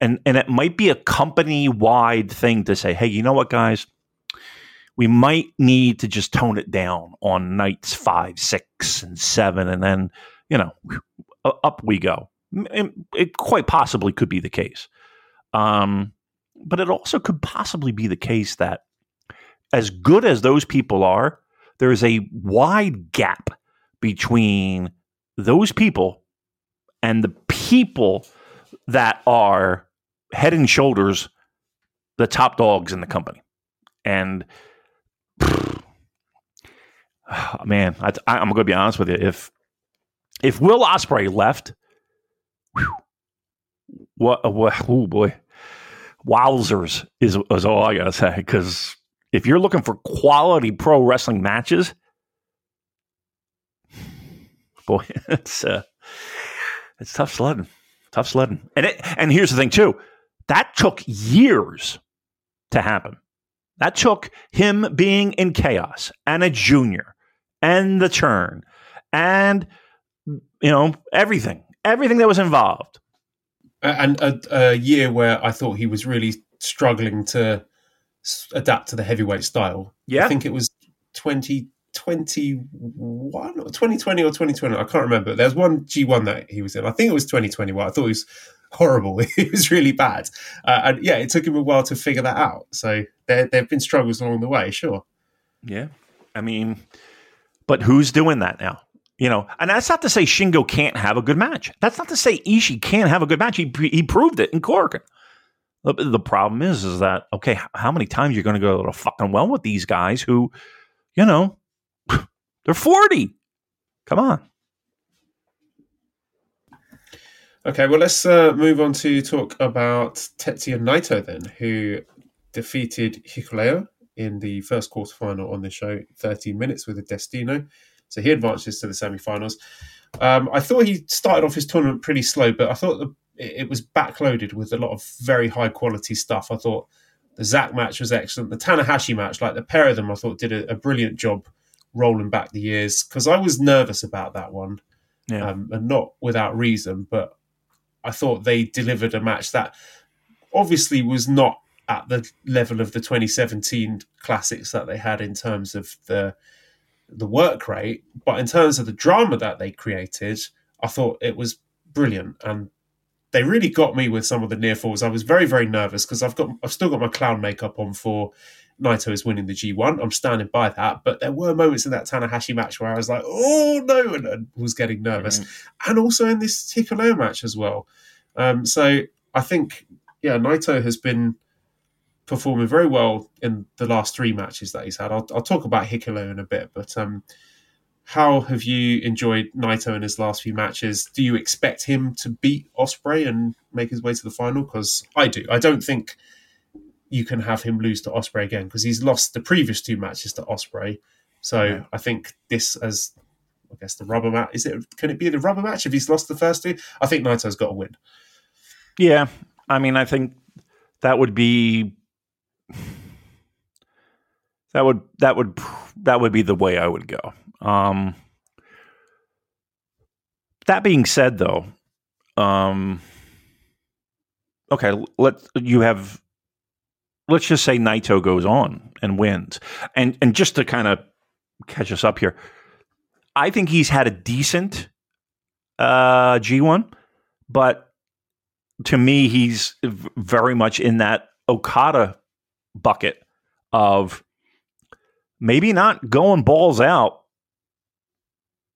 Speaker 4: And and it might be a company wide thing to say, hey, you know what, guys? we might need to just tone it down on nights five, six, and seven, and then you know up we go. It, it quite possibly could be the case, um, but it also could possibly be the case that as good as those people are, there is a wide gap between those people and the people that are head and shoulders the top dogs in the company. And man, I, am going to be honest with you. If if Will Ospreay left, whew, what, what? Oh boy, wowzers is is all I got to say. Because if you're looking for quality pro wrestling matches, boy, it's uh, it's tough sledding, tough sledding. And it, and here's the thing too, that took years to happen. That took him being in chaos and a junior and the turn and you know everything, everything that was involved.
Speaker 3: And a, a year where I thought he was really struggling to adapt to the heavyweight style.
Speaker 4: Yeah,
Speaker 3: I think it was 2021 or 2020 or 2020. I can't remember. There's one G1 that he was in. I think it was 2021. I thought he was horrible. it was really bad. Uh, and yeah, it took him a while to figure that out. So there, there have been struggles along the way, sure.
Speaker 4: Yeah. I mean, but who's doing that now? You know, and that's not to say Shingo can't have a good match. That's not to say Ishii can't have a good match. He, he proved it in. The, the problem is, is that okay? How many times you're going to go to fucking well with these guys who, you know, they're forty. Come on.
Speaker 3: Okay, well, let's uh, move on to talk about Tetsuya Naito then, who defeated Hikuleo in the first quarterfinal on the show, 13 minutes with a Destino. So he advances to the semi-finals. Um, I thought he started off his tournament pretty slow, but I thought the, it was backloaded with a lot of very high quality stuff. I thought the Zack match was excellent. The Tanahashi match, like the pair of them, I thought did a, a brilliant job rolling back the years because I was nervous about that one,
Speaker 4: Yeah.
Speaker 3: um, and not without reason. But I thought they delivered a match that obviously was not at the level of the 2017 classics that they had in terms of the the work rate, but in terms of the drama that they created, I thought it was brilliant and they really got me with some of the near falls. I was very very nervous because I've got I've still got my clown makeup on for Naito is winning the G1. I'm standing by that, but there were moments in that Tanahashi match where I was like, "Oh no," and I was getting nervous, and also in this Hikuleo match as well. Um, so I think, yeah, Naito has been performing very well in the last three matches that he's had. I'll, I'll talk about Hikuleo in a bit, but um, how have you enjoyed Naito in his last few matches? Do you expect him to beat Ospreay and make his way to the final? Because I do. I don't think you can have him lose to Ospreay again because he's lost the previous two matches to Ospreay. So
Speaker 4: Yeah.
Speaker 3: I think this as I guess the rubber match is it? Can it be the rubber match if he's lost the first two? I think Naito's got to win.
Speaker 4: Yeah, I mean, I think that would be that would that would that would be the way I would go. Um, that being said, though, um, okay, let you have. Let's just say Naito goes on and wins, and and just to kind of catch us up here, I think he's had a decent uh, G one, but to me, he's very much in that Okada bucket of maybe not going balls out,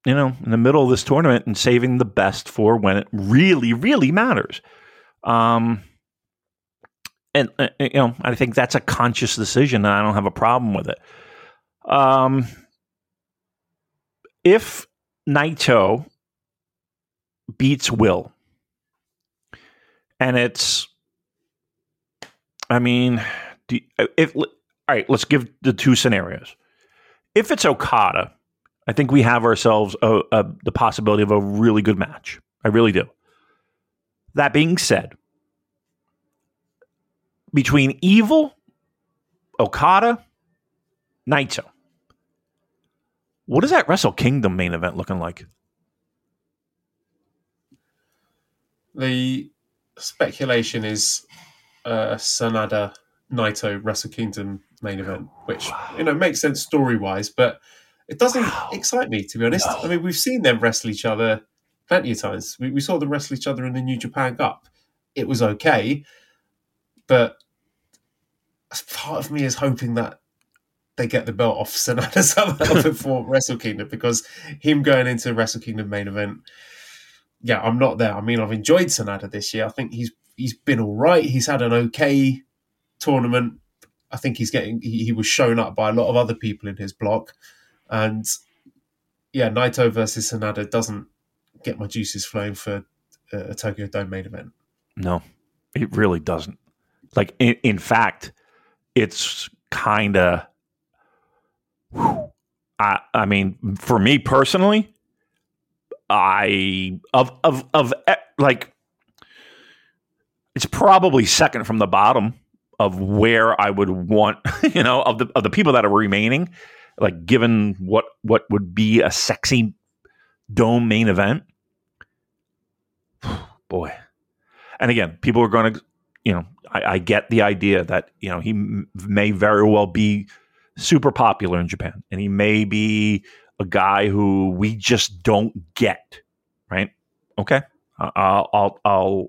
Speaker 4: you know, in the middle of this tournament and saving the best for when it really, really matters. Um, and uh, you know, I think that's a conscious decision, and I don't have a problem with it. Um, if Naito beats Will and it's i mean do, if all right let's give the two scenarios. If it's okada i think we have ourselves a, a, the possibility of a really good match. I really do. That being said between evil okada naito what is that wrestle kingdom main event looking like
Speaker 3: The speculation is uh, Sanada Naito Wrestle Kingdom main event, which you know makes sense story wise, but it doesn't
Speaker 4: Wow.
Speaker 3: excite me to be honest.
Speaker 4: No.
Speaker 3: I mean, we've seen them wrestle each other plenty of times. We, we saw them wrestle each other in the New Japan Cup. It was okay, but part of me is hoping that they get the belt off Sanada somehow before Wrestle Kingdom because him going into Wrestle Kingdom main event yeah, I'm not there. I mean, I've enjoyed Sanada this year. I think he's he's been all right. He's had an okay tournament. I think he's getting he, he was shown up by a lot of other people in his block, and yeah, Naito versus Sanada doesn't get my juices flowing for a, a Tokyo Dome main event.
Speaker 4: No, it really doesn't. Like, in, in fact, it's kind of. I I mean, for me personally, I of of of like, it's probably second from the bottom of where I would want. You know, of the of the people that are remaining, like given what what would be a sexy dome main event. Boy, and again, people are going to, you know, I, I get the idea that you know he m- may very well be super popular in Japan, and he may be a guy who we just don't get, right? Okay, I'll I'll I'll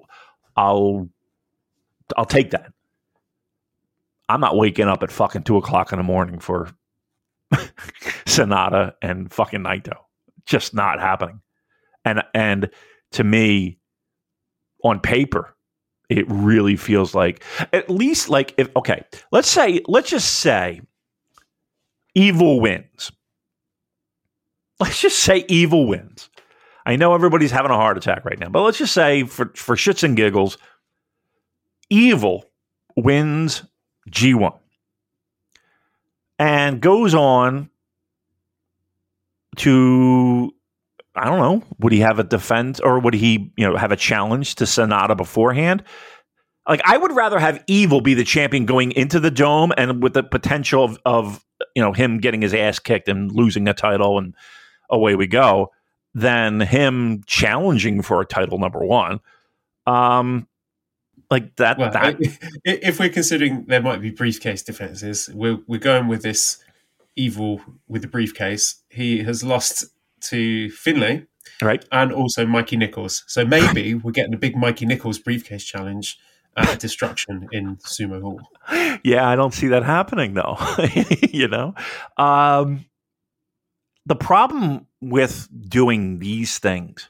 Speaker 4: I'll I'll take that. I'm not waking up at fucking two o'clock in the morning for Sanada and fucking Naito. just not happening. And and to me, on paper, it really feels like at least like if okay, let's say let's just say evil wins. Let's just say evil wins. I know everybody's having a heart attack right now, but let's just say for for shits and giggles, evil wins G1 and goes on to I don't know. Would he have a defense or would he, you know, have a challenge to Sanada beforehand? Like I would rather have Evil be the champion going into the dome and with the potential of, of you know him getting his ass kicked and losing a title and away we go than him challenging for a title number one. Um, like that.
Speaker 3: Well,
Speaker 4: that
Speaker 3: if we're considering there might be briefcase defenses, we're we're going with this evil with the briefcase. He has lost to Finlay,
Speaker 4: right,
Speaker 3: and also Mikey Nicholls. So maybe we're getting a big Mikey Nicholls briefcase challenge at Destruction in Sumo Hall.
Speaker 4: Yeah, I don't see that happening though. you know, um, the problem with doing these things,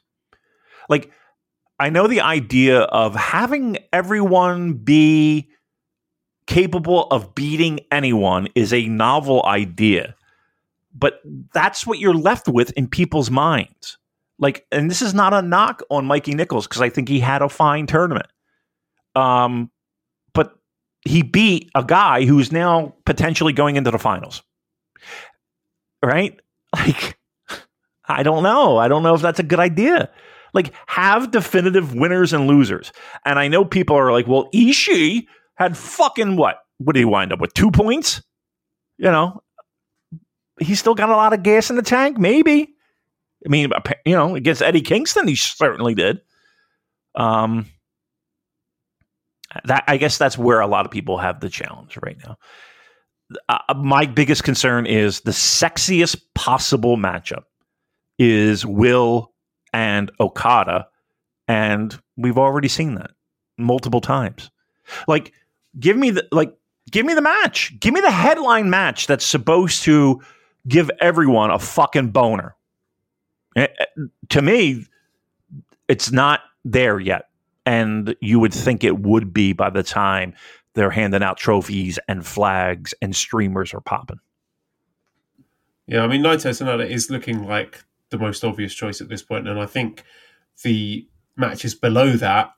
Speaker 4: like I know the idea of having everyone be capable of beating anyone is a novel idea, but that's what you're left with in people's minds. Like, and this is not a knock on Mikey Nicholls because I think he had a fine tournament. Um, but he beat a guy who's now potentially going into the finals. Right? Like, I don't know. I don't know if that's a good idea. Like, have definitive winners and losers. And I know people are like, well, Ishii had fucking what? What did he wind up with? Two points? You know, he's still got a lot of gas in the tank, maybe. I mean, you know, against Eddie Kingston, he certainly did. Um, that I guess that's where a lot of people have the challenge right now. Uh, my biggest concern is the sexiest possible matchup is Will and Okada. And we've already seen that multiple times. Like, give me the like give me the match. Give me the headline match that's supposed to give everyone a fucking boner. It, eh, eh, to me, it's not there yet. And you would think it would be by the time they're handing out trophies and flags and streamers are popping.
Speaker 3: Yeah, I mean, Naito Sanada is looking like the most obvious choice at this point, and I think the matches below that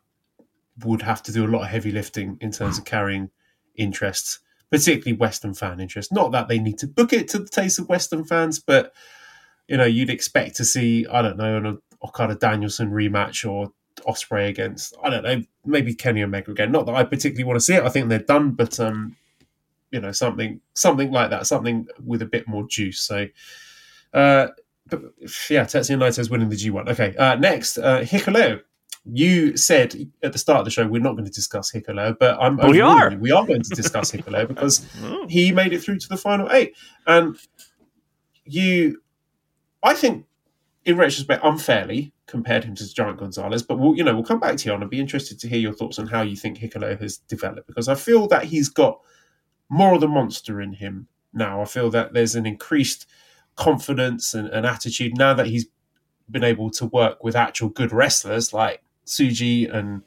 Speaker 3: would have to do a lot of heavy lifting in terms of carrying interest, particularly Western fan interest. Not that they need to book it to the taste of Western fans, but you know, you'd expect to see, I don't know, an Okada Danielson rematch or Ospreay against, I don't know, maybe Kenny Omega again. Not that I particularly want to see it. I think they're done, but um, you know, something something like that, something with a bit more juice. So uh but yeah, Tetsuya Naito is winning the G1. Okay, uh, next, uh, Hikuleo. You said at the start of the show we're not going to discuss Hikuleo, but I'm
Speaker 4: we are.
Speaker 3: We are going to discuss Hikuleo because oh. he made it through to the final eight, and you, I think, in retrospect, unfairly compared him to Giant Gonzalez. But we'll, you know, we'll come back to you, on and I'd be interested to hear your thoughts on how you think Hikuleo has developed because I feel that he's got more of the monster in him now. I feel that there's an increased confidence and, and attitude now that he's been able to work with actual good wrestlers like Tsuji and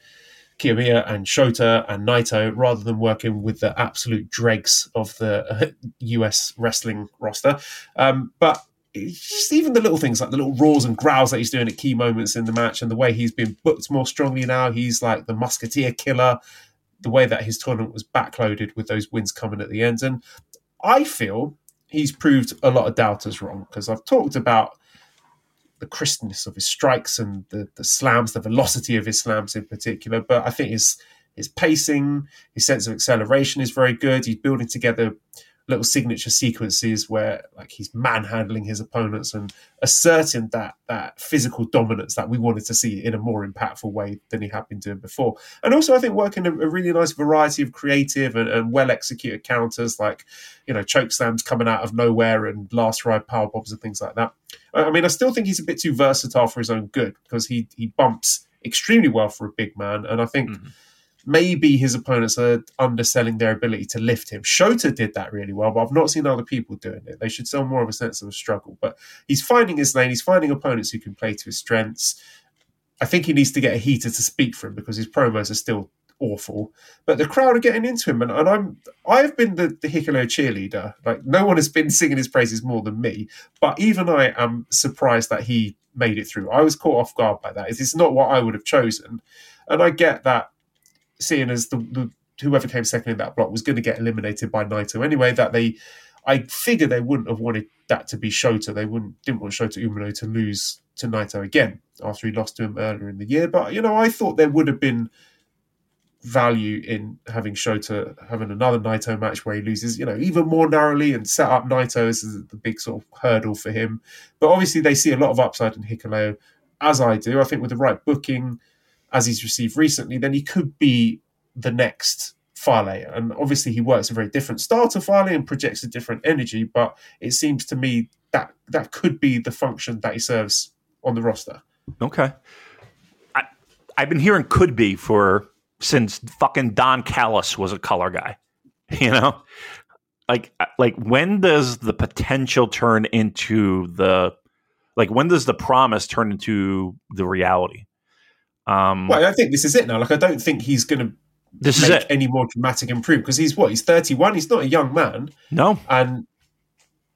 Speaker 3: Kiyomiya and Shota and Naito rather than working with the absolute dregs of the US wrestling roster. Um, but just even the little things like the little roars and growls that he's doing at key moments in the match and the way he's been booked more strongly now. He's like the musketeer killer, the way that his tournament was backloaded with those wins coming at the end. And I feel he's proved a lot of doubters wrong because I've talked about the crispness of his strikes and the, the slams, the velocity of his slams in particular. But I think his his pacing, his sense of acceleration is very good. He's building together little signature sequences where like he's manhandling his opponents and asserting that that physical dominance that we wanted to see in a more impactful way than he had been doing before. And also I think working a, a really nice variety of creative and, and, well executed counters like, you know, choke slams coming out of nowhere and last ride power bombs and things like that. I mean, I still think he's a bit too versatile for his own good because he he bumps extremely well for a big man. And I think mm-hmm maybe his opponents are underselling their ability to lift him. Shota did that really well, but I've not seen other people doing it. They should sell more of a sense of a struggle. But he's finding his lane. He's finding opponents who can play to his strengths. I think he needs to get a heater to speak for him because his promos are still awful. But the crowd are getting into him, and, and I'm I've been the, the Hikuleo cheerleader. Like no one has been singing his praises more than me. But even I am surprised that he made it through. I was caught off guard by that. It's not what I would have chosen, and I get that. Seeing as the, the whoever came second in that block was going to get eliminated by Naito anyway, that they I figure they wouldn't have wanted that to be Shota. They wouldn't didn't want Shota Umino to lose to Naito again after he lost to him earlier in the year. But you know, I thought there would have been value in having Shota having another Naito match where he loses, you know, even more narrowly and set up Naito as the big sort of hurdle for him. But obviously, they see a lot of upside in Hikuleo, as I do. I think with the right booking, as he's received recently, then he could be the next Fale. And obviously, he works a very different style to Fale and projects a different energy. But it seems to me that that could be the function that he serves on the roster.
Speaker 4: Okay. I, I've been hearing could be for since fucking Don Callis was a color guy. You know, like uh, like when does the potential turn into the like when does the promise turn into the reality?
Speaker 3: Um, well, I think this is it now. Like, I don't think he's going to
Speaker 4: this is it.
Speaker 3: any more dramatic improvement because he's what? He's 31 he's not a young man.
Speaker 4: No.
Speaker 3: And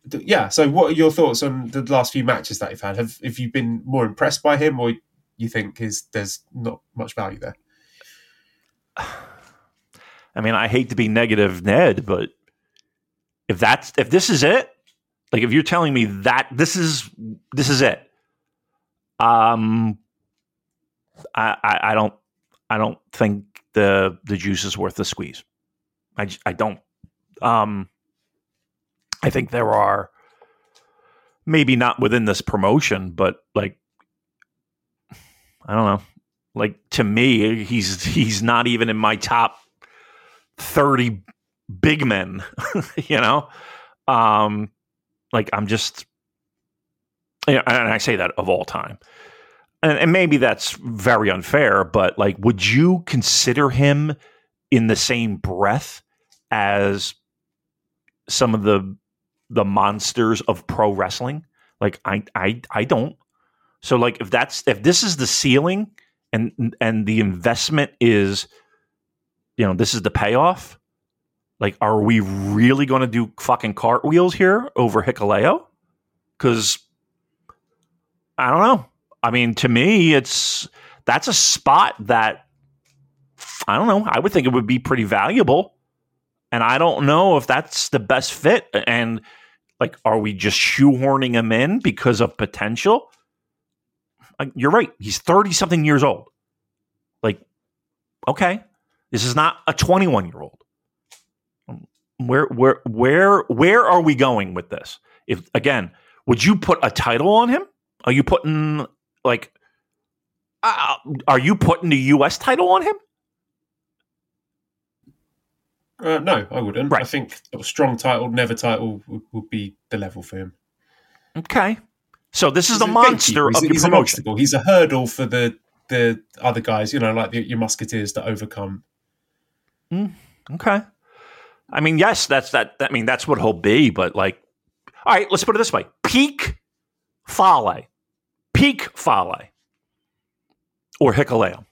Speaker 3: th- yeah so what are your thoughts on the last few matches that you've had? Have, have you been more impressed by him or you think is there's not much value there?
Speaker 4: I mean, I hate to be negative, Ned, but if that's if this is it, like if you're telling me that this is this is it, um, I I, I don't I don't think the the juice is worth the squeeze. I I don't. Um, I think there are maybe not within this promotion, but like I don't know like to me, he's he's not even in my top thirty big men. you know, um, like I'm just, and I say that of all time, and, and maybe that's very unfair, but like, would you consider him in the same breath as some of the the monsters of pro wrestling? Like I I I don't. So like if that's if this is the ceiling and and the investment is you know this is the payoff like are we really going to do fucking cartwheels here over Hikuleo? because i don't know i mean to me it's that's a spot that i don't know i would think it would be pretty valuable and i don't know if that's the best fit and like are we just shoehorning him in because of potential you're right. He's 30 something years old. Like, okay, this is not a 21 year old. Where, where, where, where are we going with this? If again, would you put a title on him? Are you putting like, uh, are you putting the U.S. title on him?
Speaker 3: Uh, no, I wouldn't. Right. I think a strong title, never title would, would, be the level for him.
Speaker 4: Okay. So this is he's the monster of your
Speaker 3: he's
Speaker 4: promotion.
Speaker 3: He's a hurdle for the the other guys, you know, like the, your musketeers to overcome.
Speaker 4: Mm, okay. I mean, yes, that's that. I mean, that's what he'll be. But like, all right, let's put it this way: peak Fale, peak Fale, or Hikuleo.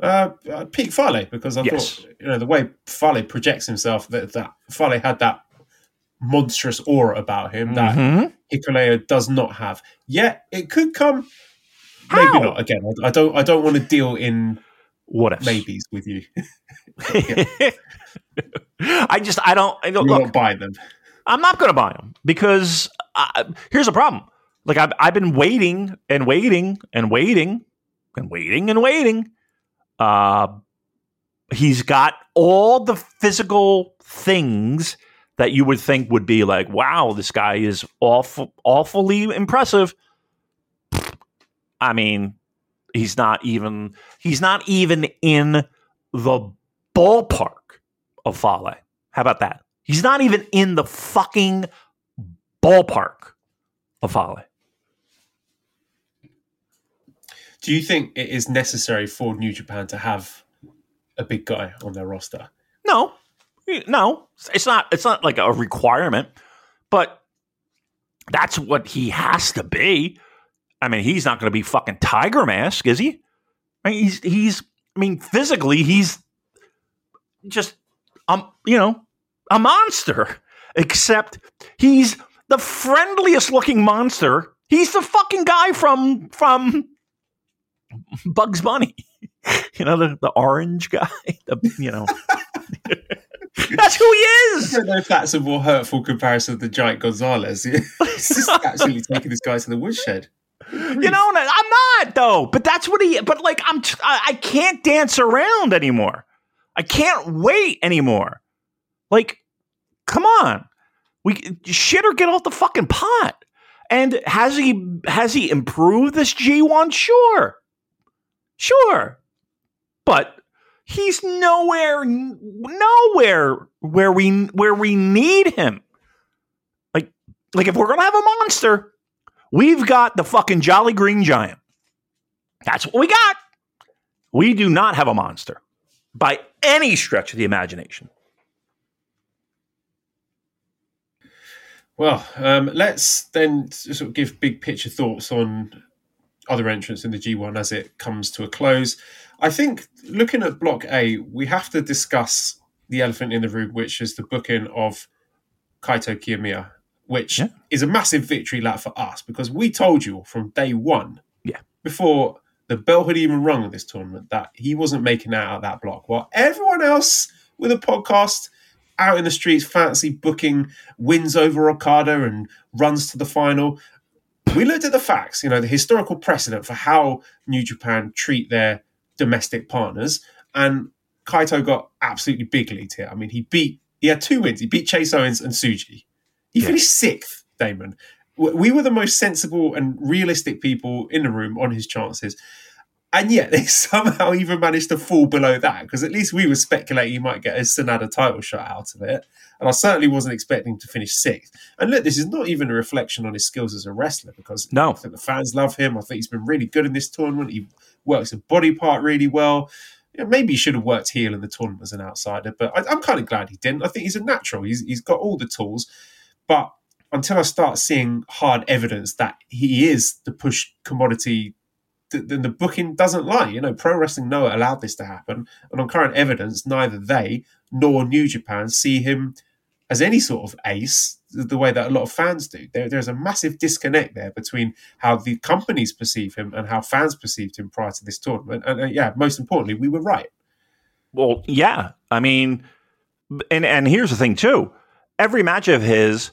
Speaker 3: Uh, uh, peak Fale because I yes. thought you know the way Fale projects himself that that Fale had that monstrous aura about him that mm-hmm. Hikuleo does not have. Yet it could come. How? Maybe not. Again, I, I, don't. I don't want to deal in
Speaker 4: what if
Speaker 3: maybes with you.
Speaker 4: I just. I don't. I don't
Speaker 3: You're
Speaker 4: look,
Speaker 3: not buying them.
Speaker 4: I'm not going to buy them because I, here's a problem. Like I've I've been waiting and waiting and waiting and waiting and waiting. Uh, he's got all the physical things that you would think would be like, wow, this guy is awful, awfully impressive. I mean, he's not even he's not even in the ballpark of Fale. How about that? He's not even in the fucking ballpark of Fale.
Speaker 3: Do you think it is necessary for New Japan to have a big guy on their roster?
Speaker 4: No, no, it's not. It's not like a requirement, but that's what he has to be. I mean, he's not going to be fucking Tiger Mask, is he? I mean, he's he's. I mean, physically, he's just um, you know, a monster. Except he's the friendliest looking monster. He's the fucking guy from from Bugs Bunny. You know, the, the orange guy. The, you know. That's who he
Speaker 3: I
Speaker 4: is.
Speaker 3: don't know if that's a more hurtful comparison than the Giant Gonzalez. He's just actually taking this guy to the woodshed.
Speaker 4: You know, I'm not though. But that's what he. But like, I'm. I I can't dance around anymore. I can't wait anymore. Like, come on, we shit or get off the fucking pot. And has he has he improved this G1? Sure, sure, but he's nowhere nowhere where we where we need him. Like like if we're gonna have a monster, we've got the fucking Jolly Green Giant. That's what we got. We do not have a monster by any stretch of the imagination.
Speaker 3: Well, um, let's then sort of give big picture thoughts on other entrants in the G1 as it comes to a close. I think looking at Block A, we have to discuss the elephant in the room, which is the booking of Kaito Kiyomiya, which
Speaker 4: Yeah.
Speaker 3: is a massive victory lap for us because we told you from day one,
Speaker 4: Yeah.
Speaker 3: before the bell had even rung at this tournament, that he wasn't making out of that block. While everyone else with a podcast out in the streets, fancy booking wins over Okada and runs to the final. We looked at the facts, you know, the historical precedent for how New Japan treat their domestic partners, and Kaito got absolutely big lead here. I mean, he beat, he had two wins. He beat Chase Owens and Tsuji. He
Speaker 4: Yeah.
Speaker 3: finished sixth, Damon. We were the most sensible and realistic people in the room on his chances. And yet they somehow even managed to fall below that because at least we were speculating he might get a Sanada title shot out of it. And I certainly wasn't expecting him to finish sixth. And look, this is not even a reflection on his skills as a wrestler because
Speaker 4: No.
Speaker 3: I think the fans love him. I think he's been really good in this tournament. He works a body part really well. You know, maybe he should have worked heel in the tournament as an outsider, but I, I'm kind of glad he didn't. I think he's a natural. He's, he's got all the tools. But until I start seeing hard evidence that he is the push commodity th- then the booking doesn't lie. You know, Pro Wrestling Noah allowed this to happen, and on current evidence, neither they nor New Japan see him as any sort of ace the the way that a lot of fans do. There, there's a massive disconnect there between how the companies perceive him and how fans perceived him prior to this tournament. And uh, yeah, most importantly, we were right.
Speaker 4: Well, yeah. I mean, and and here's the thing too. Every match of his,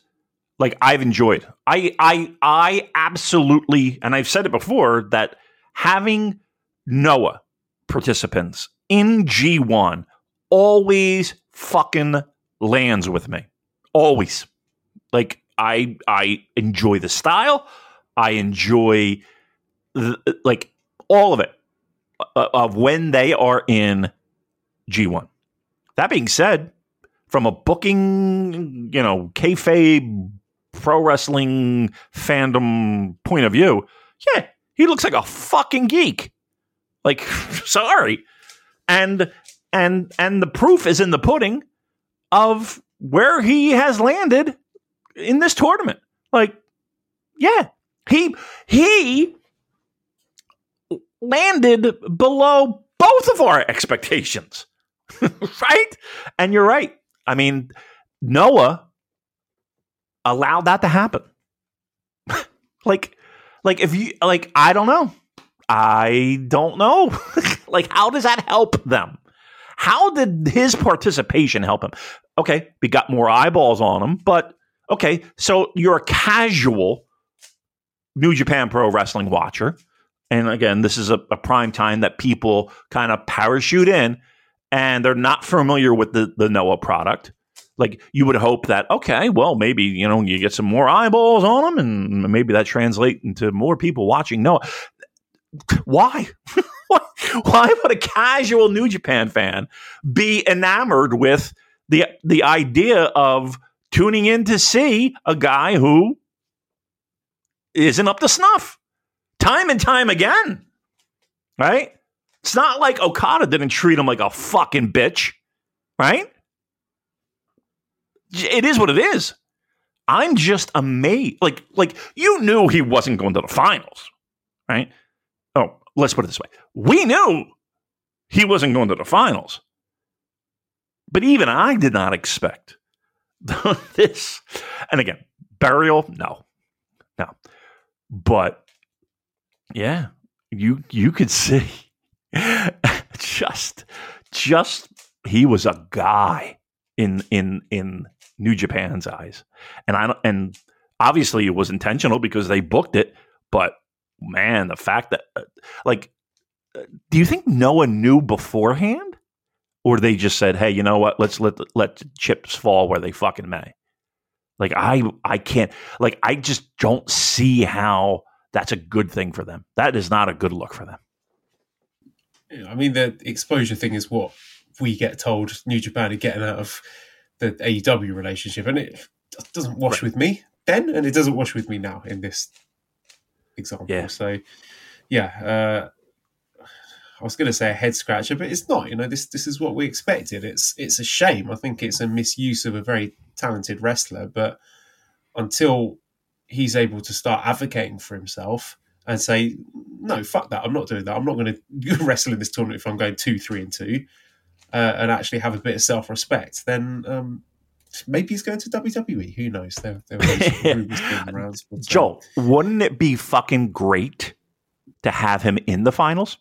Speaker 4: like I've enjoyed. I I I absolutely, and I've said it before that having Noah participants in G1 always fucking lands with me. Always. Like I I enjoy the style. I enjoy the, like all of it uh, of when they are in G1. That being said, from a booking, you know, kayfabe pro wrestling fandom point of view, yeah, he looks like a fucking geek. Like, sorry, and and and the proof is in the pudding of where he has landed in this tournament. Like, yeah, he he landed below both of our expectations. right? And you're right. I mean, Noah allowed that to happen. like like if you like I don't know. I don't know. like how does that help them? How did his participation help him? Okay, we got more eyeballs on him, but okay, so you're a casual New Japan Pro Wrestling watcher. And again, this is a, a prime time that people kind of parachute in and they're not familiar with the, the Noah product. Like you would hope that, okay, well, maybe, you know, you get some more eyeballs on them and maybe that translates into more people watching No, Why? Why would a casual New Japan fan be enamored with the the idea of tuning in to see a guy who isn't up to snuff? Time and time again. right? It's not like Okada didn't treat him like a fucking bitch, right? It is what it is. I'm just amazed. Like, like you knew he wasn't going to the finals, right? Oh, let's put it this way: we knew he wasn't going to the finals, but even I did not expect this. And again, burial, no, no, but yeah, you you could see just just he was a guy in in in New Japan's eyes, and I and obviously it was intentional because they booked it. But man, the fact that uh, like, uh, do you think Noah knew beforehand, or they just said, "Hey, you know what? Let's let let chips fall where they fucking may." Like I I can't like I just don't see how that's a good thing for them. That is not a good look for them.
Speaker 3: I mean, the exposure thing is what we get told New Japan are getting out of the AEW relationship, and it doesn't wash right. with me then, and it doesn't wash with me now in this example. Yeah. So, yeah, uh, I was going to say a head scratcher, but it's not. You know, this this is what we expected. It's it's a shame. I think it's a misuse of a very talented wrestler, but until he's able to start advocating for himself and say, "No, fuck that. I'm not doing that. I'm not going to wrestle in this tournament if I'm going two, three, and two uh, and actually have a bit of self respect, then um, maybe he's going to WWE. Who knows? There, there
Speaker 4: around, but, Joel, wouldn't it be fucking great to have him in the finals?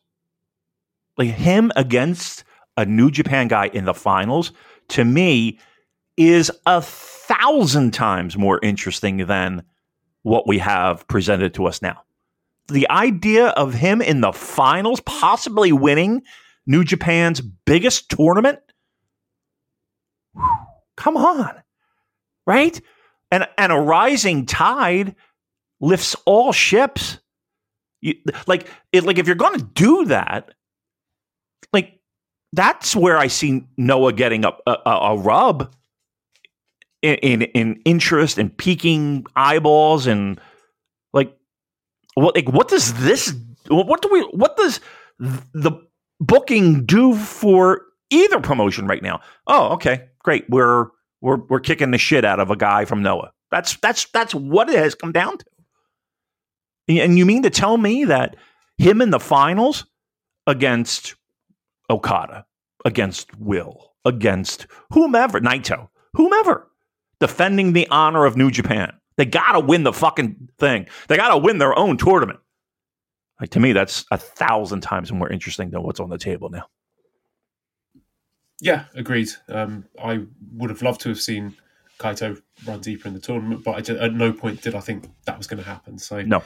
Speaker 4: Like him against a New Japan guy in the finals, to me, is a thousand times more interesting than what we have presented to us now. The idea of him in the finals, possibly winning New Japan's biggest tournament? Come on. Right? And and a rising tide lifts all ships. You, like it, like if you're going to do that, like that's where I see Noah getting a, a, a rub in, in, in interest and peaking eyeballs and like what like what does this what do we what does the booking due for either promotion right now? Oh, okay, great. We're we're we're kicking the shit out of a guy from Noah. That's that's that's what it has come down to. And you mean to tell me that him in the finals against Okada, against Will, against whomever, Naito, whomever, defending the honor of New Japan. They got to win the fucking thing. They got to win their own tournament. Like to me, that's a thousand times more interesting than what's on the table now.
Speaker 3: Yeah, agreed. Um, I would have loved to have seen Kaito run deeper in the tournament, but just, at no point did I think that was going to happen. So
Speaker 4: no,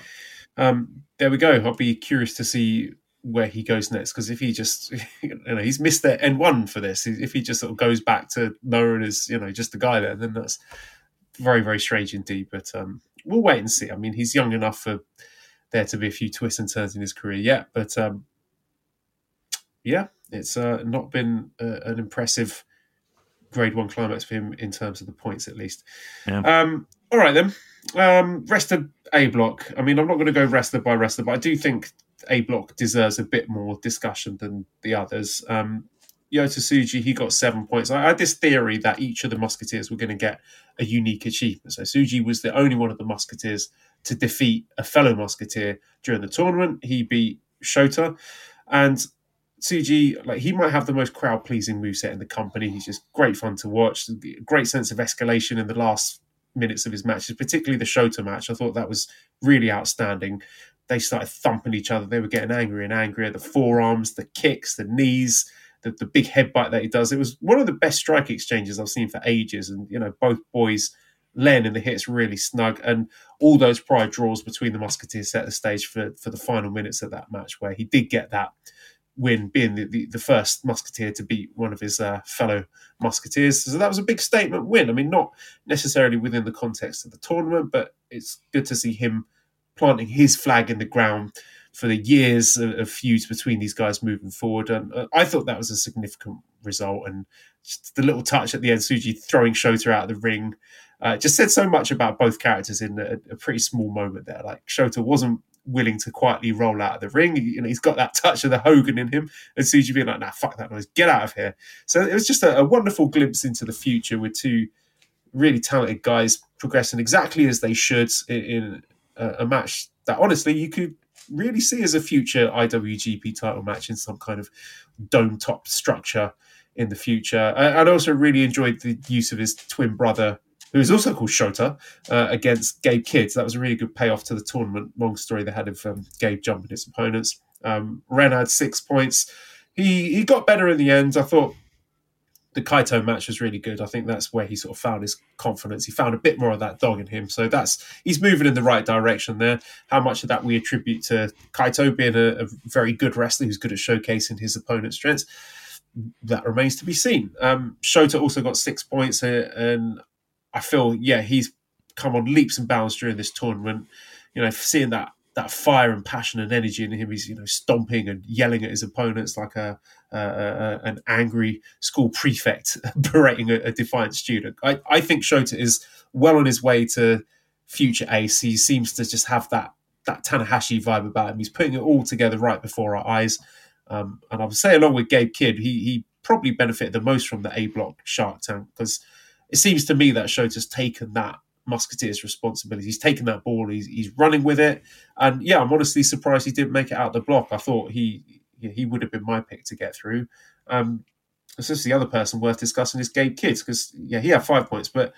Speaker 3: um, there we go. I'll be curious to see where he goes next because if he just, you know, he's missed the N one for this. If he just sort of goes back to known as you know just the guy there, then that's very very strange indeed. But um, we'll wait and see. I mean, he's young enough for there to be a few twists and turns in his career yet. But um, yeah, it's uh, not been uh, an impressive G1 climax for him in terms of the points, at least. Yeah. Um, all right, then. Um, rest of A block. I mean, I'm not going to go wrestler by wrestler, but I do think A block deserves a bit more discussion than the others. Um, Yota Tsuji, he got seven points. I had this theory that each of the Musketeers were going to get a unique achievement. So Tsuji was the only one of the Musketeers to defeat a fellow Musketeer during the tournament. He beat Shota. And Tsuji, like he might have the most crowd pleasing moveset in the company. He's just great fun to watch. Great sense of escalation in the last minutes of his matches, particularly the Shota match. I thought that was really outstanding. They started thumping each other. They were getting angrier and angrier. The forearms, the kicks, the knees, the, the big headbutt that he does. It was one of the best strike exchanges I've seen for ages. And, you know, both boys Len in the hits really snug, and all those prior draws between the Musketeers set the stage for for the final minutes of that match, where he did get that win, being the, the, the first Musketeer to beat one of his uh, fellow Musketeers. So that was a big statement win. I mean, not necessarily within the context of the tournament, but it's good to see him planting his flag in the ground for the years of, of feuds between these guys moving forward. And uh, I thought that was a significant result. And the little touch at the end, Tsuji throwing Shota out of the ring uh, just said so much about both characters in a, a, pretty small moment there. Like Shota wasn't willing to quietly roll out of the ring. You know, he's got that touch of the Hogan in him. And Tsuji being like, nah, fuck that noise, get out of here. So it was just a, a wonderful glimpse into the future with two really talented guys progressing exactly as they should in, in a, a match that honestly you could really see as a future IWGP title match in some kind of dome top structure in the future. I, I also really enjoyed the use of his twin brother who is also called Shota, uh, against Gabe Kidd. That was a really good payoff to the tournament. Long story they had of um, Gabe jumping his opponents. Um, Ren had six points. He he got better in the end. I thought the Kaito match was really good. I think that's where he sort of found his confidence. He found a bit more of that dog in him. So that's he's moving in the right direction there. How much of that we attribute to Kaito being a, a very good wrestler who's good at showcasing his opponent's strengths, that remains to be seen. Um, Shota also got six points, uh, and I feel yeah he's come on leaps and bounds during this tournament. You know, seeing that that fire and passion and energy in him, he's you know stomping and yelling at his opponents like a, a, a an angry school prefect berating a, a, defiant student. I, I think Shota is well on his way to future ace. He seems to just have that that Tanahashi vibe about him. He's putting it all together right before our eyes. Um, and I would say, along with Gabe Kidd, he he probably benefited the most from the A block Shark Tank because it seems to me that Shota's taken that Musketeers' responsibility. He's taken that ball. He's he's running with it, and yeah, I'm honestly surprised he didn't make it out the block. I thought he he would have been my pick to get through. Um, just the other person worth discussing is Gabe Kids because yeah, he had five points, but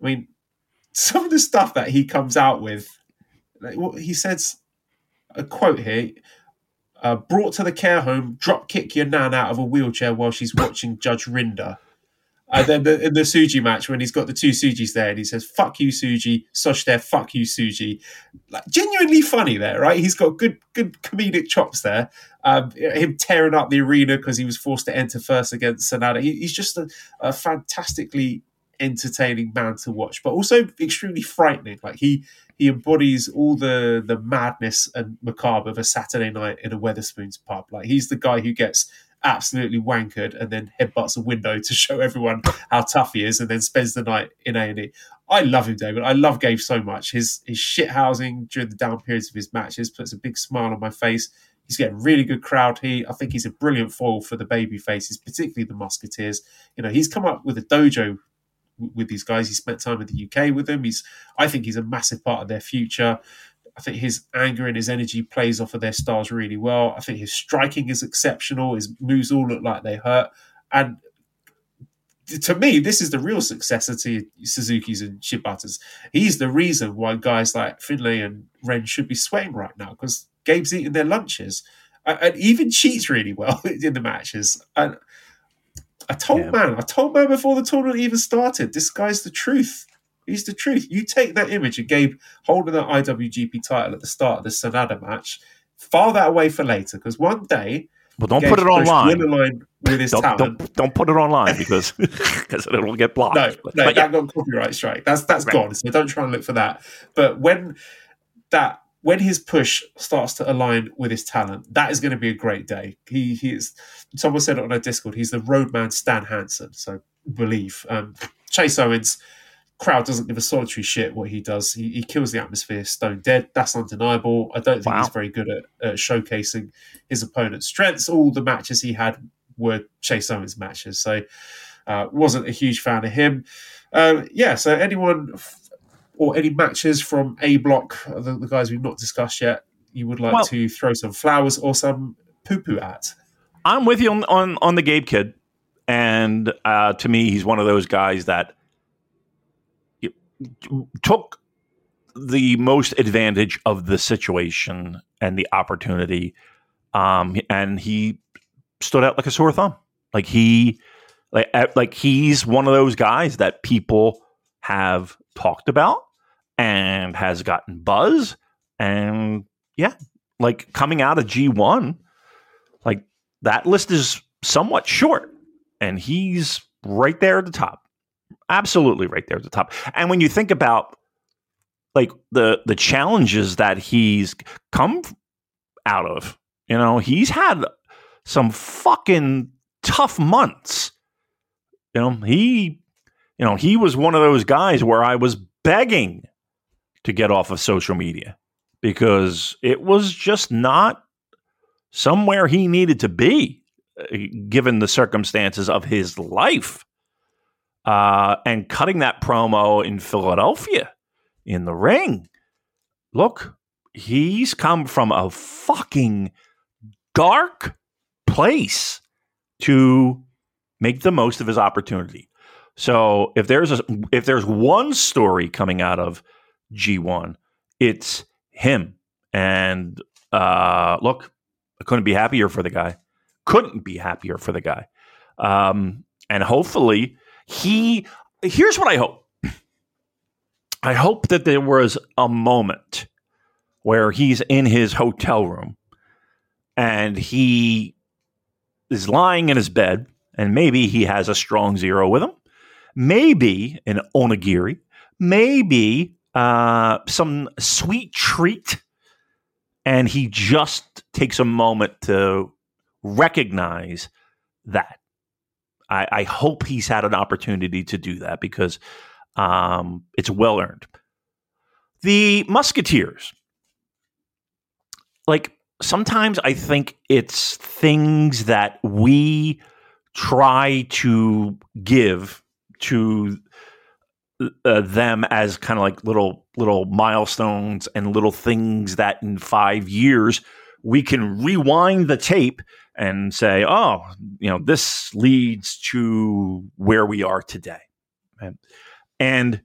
Speaker 3: I mean, some of the stuff that he comes out with, like, what he says, a quote here. Uh, brought to the care home, drop kick your nan out of a wheelchair while she's watching Judge Rinder. And then the, in the Tsuji match, when he's got the two Tsujis there, and he says, "Fuck you, Tsuji, Sush there, "Fuck you, Tsuji. Like genuinely funny there, right? He's got good, good comedic chops there. Um, him tearing up the arena because he was forced to enter first against Sanada. He, he's just a, a fantastically entertaining man to watch, but also extremely frightening. Like he he embodies all the the madness and macabre of a Saturday night in a Wetherspoons pub. Like he's the guy who gets absolutely wankered and then headbutts a window to show everyone how tough he is and then spends the night in A&E. I love him, David. I love Gabe so much. His his shit housing during the down periods of his matches puts a big smile on my face. He's getting really good crowd heat. I think he's a brilliant foil for the baby faces, particularly the Musketeers. You know, he's come up with a dojo with these guys. He spent time in the UK with them. He's, I think, he's a massive part of their future. I think his anger and his energy plays off of their styles really well. I think his striking is exceptional. His moves all look like they hurt. And to me, this is the real successor to Suzuki's and Shibatas. He's the reason why guys like Finlay and Ren should be sweating right now because Gabe's eating their lunches and even cheats really well in the matches. And I told yeah. man, I told man before the tournament even started, this guy's the truth. He's the truth. You take that image of Gabe holding that IWGP title at the start of the Sanada match, file that away for later because one day.
Speaker 4: Well, don't put it online.
Speaker 3: With his
Speaker 4: don't,
Speaker 3: talent.
Speaker 4: Don't, don't put it online because because it'll get blocked.
Speaker 3: No, no, but, that yeah. got copyright strike. That's that's right. gone. So don't try and look for that. But when that when his push starts to align with his talent, that is going to be a great day. He he is. Someone said it on our Discord. He's the roadman Stan Hansen. So believe. Um, Chase Owens crowd doesn't give a solitary shit what he does. He, he kills the atmosphere stone dead. That's undeniable. I don't think wow. he's very good at, at, showcasing his opponent's strengths. All the matches he had were Chase Owens matches, so uh, wasn't a huge fan of him. Uh, yeah, so anyone f- or any matches from A Block, the, the, guys we've not discussed yet, you would like well, to throw some flowers or some poo poo at?
Speaker 4: I'm with you on, on, on the Gabe Kidd. And uh, to me, he's one of those guys that took the most advantage of the situation and the opportunity. Um, and he stood out like a sore thumb. Like he, like, like he's one of those guys that people have talked about and has gotten buzz. And yeah, like coming out of G1, like that list is somewhat short. And he's right there at the top absolutely right there at the top. And when you think about like the the challenges that he's come out of, you know, he's had some fucking tough months. You know, he you know, he was one of those guys where I was begging to get off of social media. because it was just not somewhere he needed to be, uh, given the circumstances of his life. Uh, and cutting that promo in Philadelphia in the ring. Look, he's come from a fucking dark place to make the most of his opportunity. So if there's a if there's one story coming out of G1, it's him. And uh, look, I couldn't be happier for the guy. Couldn't be happier for the guy. Um, and hopefully he. Here's what I hope. I hope that there was a moment where he's in his hotel room and he is lying in his bed, and maybe he has a strong zero with him, maybe an onigiri, maybe uh, some sweet treat, and he just takes a moment to recognize that. I, I hope he's had an opportunity to do that because um, it's well earned. The Musketeers, like sometimes I think it's things that we try to give to uh, them as kind of like little little milestones and little things that in 5 years we can rewind the tape and say oh you know this leads to where we are today and,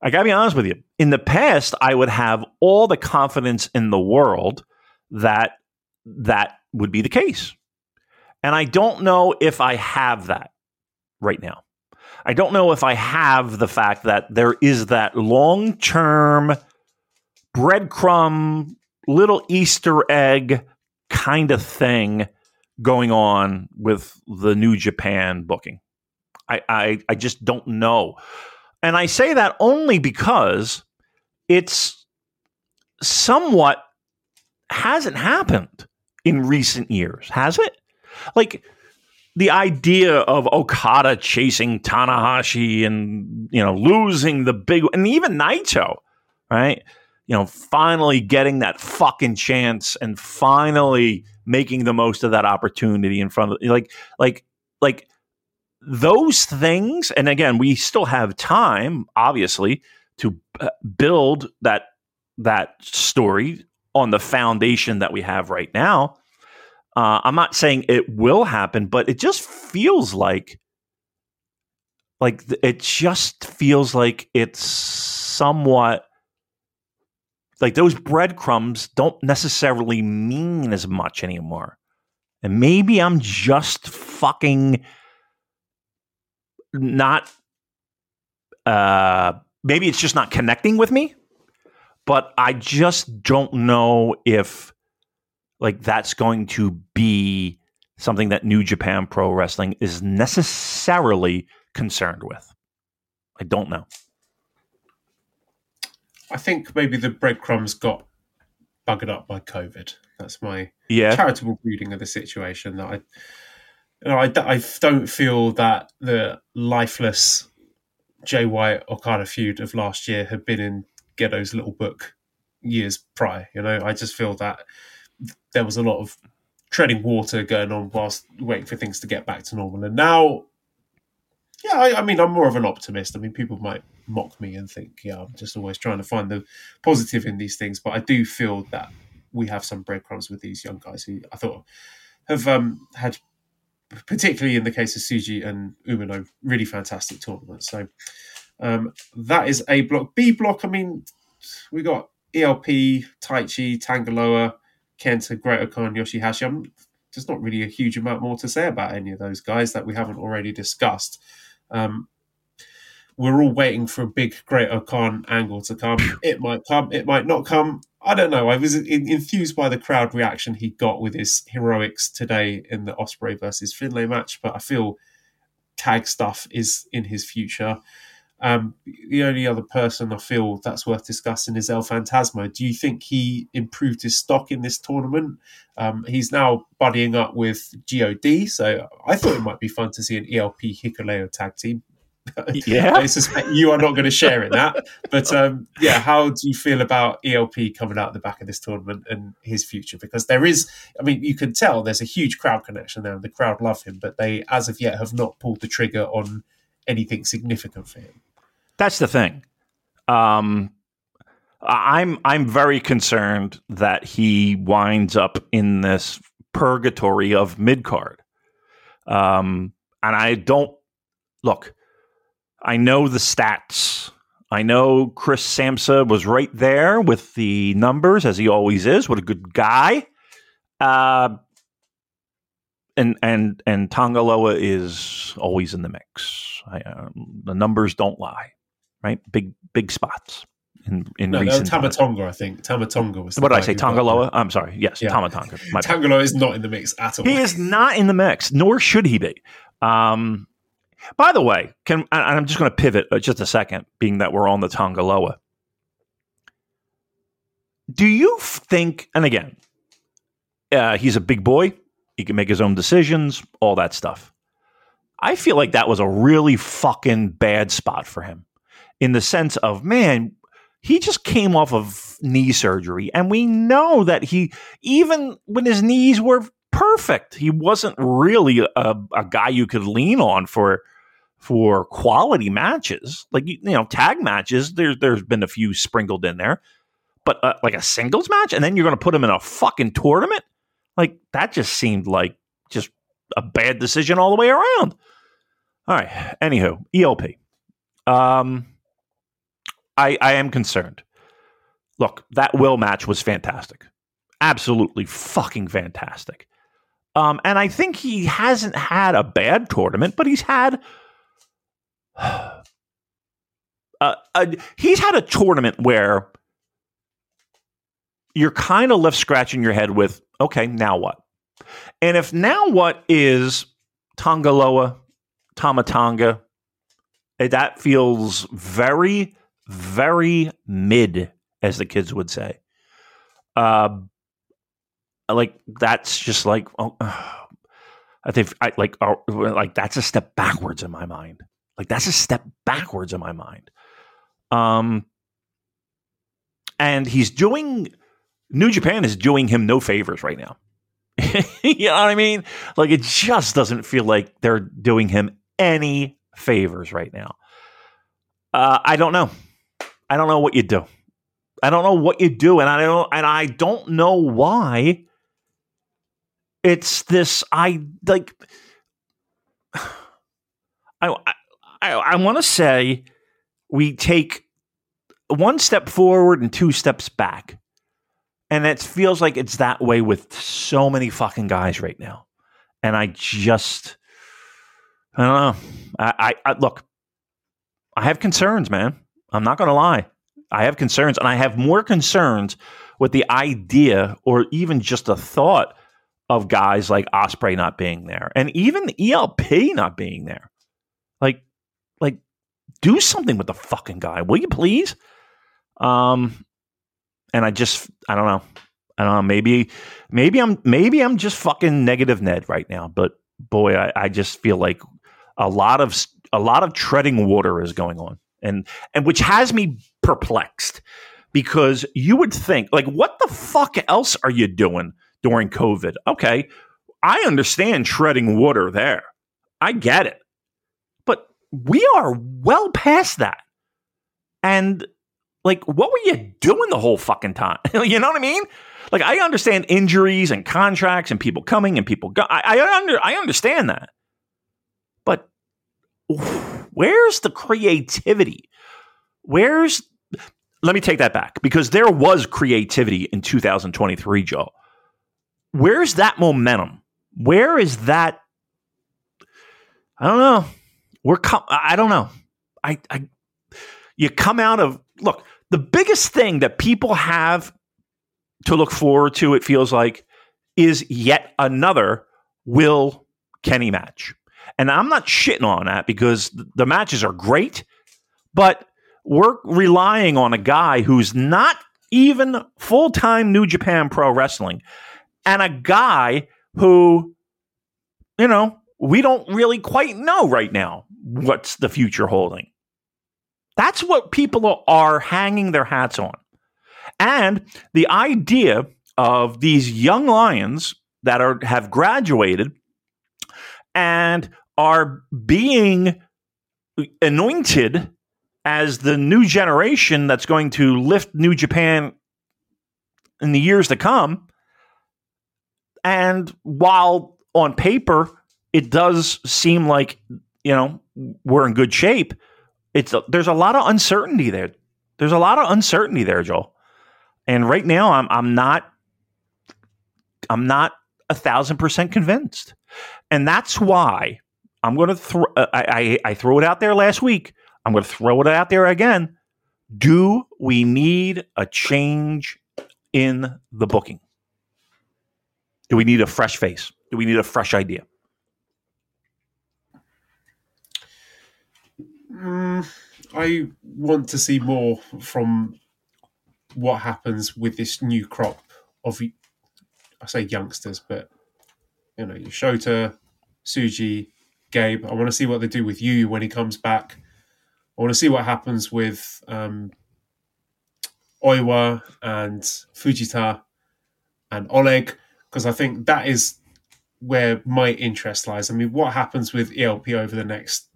Speaker 4: I got to be honest with you in the past I would have all the confidence in the world that that would be the case. And I don't know if I have that right now. I don't know if I have the fact that there is that long term breadcrumb, little Easter egg kind of thing going on with the New Japan booking. I, I, I just don't know. And I say that only because it's somewhat hasn't happened in recent years, has it? Like the idea of Okada chasing Tanahashi and you know losing the big and even Naito, right? You know, finally getting that fucking chance and finally making the most of that opportunity in front of like like like those things and again we still have time obviously to uh, build that that story on the foundation that we have right now. Uh, I'm not saying it will happen, but it just feels like like it just feels like it's somewhat like those breadcrumbs don't necessarily mean as much anymore. And maybe I'm just fucking not uh maybe it's just not connecting with me but I just don't know if like that's going to be something that New Japan Pro Wrestling is necessarily concerned with. I don't know.
Speaker 3: I think maybe the breadcrumbs got buggered up by COVID. That's my
Speaker 4: yeah.
Speaker 3: charitable reading of the situation. That I, you know, I, I don't feel that the lifeless White Okada feud of last year had been in Gedo's little book years prior. You know, I just feel that there was a lot of treading water going on whilst waiting for things to get back to normal. And now, yeah, I, I, mean, I'm more of an optimist. I mean, people might mock me and think, yeah, I'm just always trying to find the positive in these things. But I do feel that we have some breadcrumbs with these young guys who I thought have um, had, particularly in the case of Tsuji and Umino, really fantastic tournaments. So um, that is A block. B block, I mean, we got ELP, Taichi, Tanga Loa, Kenta, Great-O-Khan, Yoshihashi. I'm, there's not really a huge amount more to say about any of those guys that we haven't already discussed. Um, we're all waiting for a big Great-O-Khan angle to come. It might come, it might not come. I don't know. I was enthused by the crowd reaction he got with his heroics today in the Ospreay versus Finlay match, but I feel tag stuff is in his future. Um, the only other person I feel that's worth discussing is El Phantasmo. Do you think he improved his stock in this tournament? Um, he's now buddying up with God, so I thought it might be fun to see an ELP Hikuleo tag team.
Speaker 4: Yeah.
Speaker 3: I suspect you are not going to share in that. But um, yeah, how do you feel about ELP coming out the back of this tournament and his future? Because there is, I mean, you can tell there's a huge crowd connection there. The crowd love him, but they, as of yet, have not pulled the trigger on anything significant for him.
Speaker 4: That's the thing. Um, I'm I'm very concerned that he winds up in this purgatory of mid card. Um, and I don't look. I know the stats. I know Chris Samda was right there with the numbers as he always is. What a good guy. Uh, and and and Tanga Loa is always in the mix. I, um, the numbers don't lie, right? Big big spots in in
Speaker 3: No, no,
Speaker 4: recent times.
Speaker 3: Tama Tonga, I think. Tama Tonga was. the
Speaker 4: What did I say?
Speaker 3: Tanga
Speaker 4: Loa? I'm sorry. Yes,
Speaker 3: Yeah.
Speaker 4: Tama
Speaker 3: Tonga. Tangaloa is not in the mix at all.
Speaker 4: he is not in the mix, nor should he be. Um, by the way, can and I'm just going to pivot uh, just a second, being that we're on the Tanga Loa. Do you think? And again, uh, he's a big boy. He can make his own decisions, all that stuff. I feel like that was a really fucking bad spot for him, in the sense of man, he just came off of knee surgery, and we know that he even when his knees were perfect. He wasn't really a, a guy you could lean on for for quality matches. Like you know, tag matches. There's there's been a few sprinkled in there, but uh, like a singles match, and then you're going to put him in a fucking tournament. Like that just seemed like just a bad decision all the way around. All right. Anywho, ELP. Um, I I am concerned. Look, that will match was fantastic absolutely fucking fantastic. Um, and I think he hasn't had a bad tournament, but he's had uh, a, he's had a tournament where you're kind of left scratching your head with, okay, now what? And if now what is Tanga Loa, Tamatanga, eh, that feels very, very mid, as the kids would say. Uh, like that's just like oh, I think I like uh, like that's a step backwards in my mind. Like that's a step backwards in my mind. Um, and he's doing New Japan is doing him no favors right now. you know what I mean? Like it just doesn't feel like they're doing him any favors right now. Uh, I don't know. I don't know what you do. I don't know what you do, and I don't and I don't know why. It's this I like. I I, I want to say we take one step forward and two steps back, and it feels like it's that way with so many fucking guys right now. And I just I don't know. I, I, I look. I have concerns, man. I'm not going to lie. I have concerns, and I have more concerns with the idea or even just the thought of guys like Ospreay not being there, and even the ELP not being there. Like, like, do something with the fucking guy, will you please? Um, and I just, I don't know, I don't know. Maybe, maybe I'm, maybe I'm just fucking negative Ned right now. But boy, I, I just feel like a lot of a lot of treading water is going on and and which has me perplexed because you would think like what the fuck else are you doing during covid? Okay. I understand treading water there. I get it. But we are well past that. And like what were you doing the whole fucking time you know what i mean like i understand injuries and contracts and people coming and people go i i, under, I understand that but where's the creativity? Where's let me take that back because there was creativity in 2023, Joe. Where's that momentum? Where is that? I don't know. We're com- I don't know. I, I you come out of look the biggest thing that people have to look forward to. It feels like is yet another Will Kenny match. And I'm not shitting on that because the matches are great, but we're relying on a guy who's not even full time New Japan Pro Wrestling and a guy who, you know, we don't really quite know right now what's the future holding. That's what people are hanging their hats on. And the idea of these young lions that are have graduated and are being anointed as the new generation that's going to lift New Japan in the years to come. And while on paper it does seem like, you know, we're in good shape, it's there's a lot of uncertainty there. There's a lot of uncertainty there, Joel. And right now I'm I'm not I'm not a thousand percent convinced. And that's why I'm going to throw, uh, I, I, I threw it out there last week. I'm going to throw it out there again. Do we need a change in the booking? Do we need a fresh face? Do we need a fresh idea?
Speaker 3: Mm, I want to see more from what happens with this new crop of, I say youngsters, but you know, Shota, Tsuji, Gabe. I want to see what they do with you when he comes back. I want to see what happens with um, Oiwa and Fujita and Oleg because I think that is where my interest lies. I mean, what happens with ELP over the next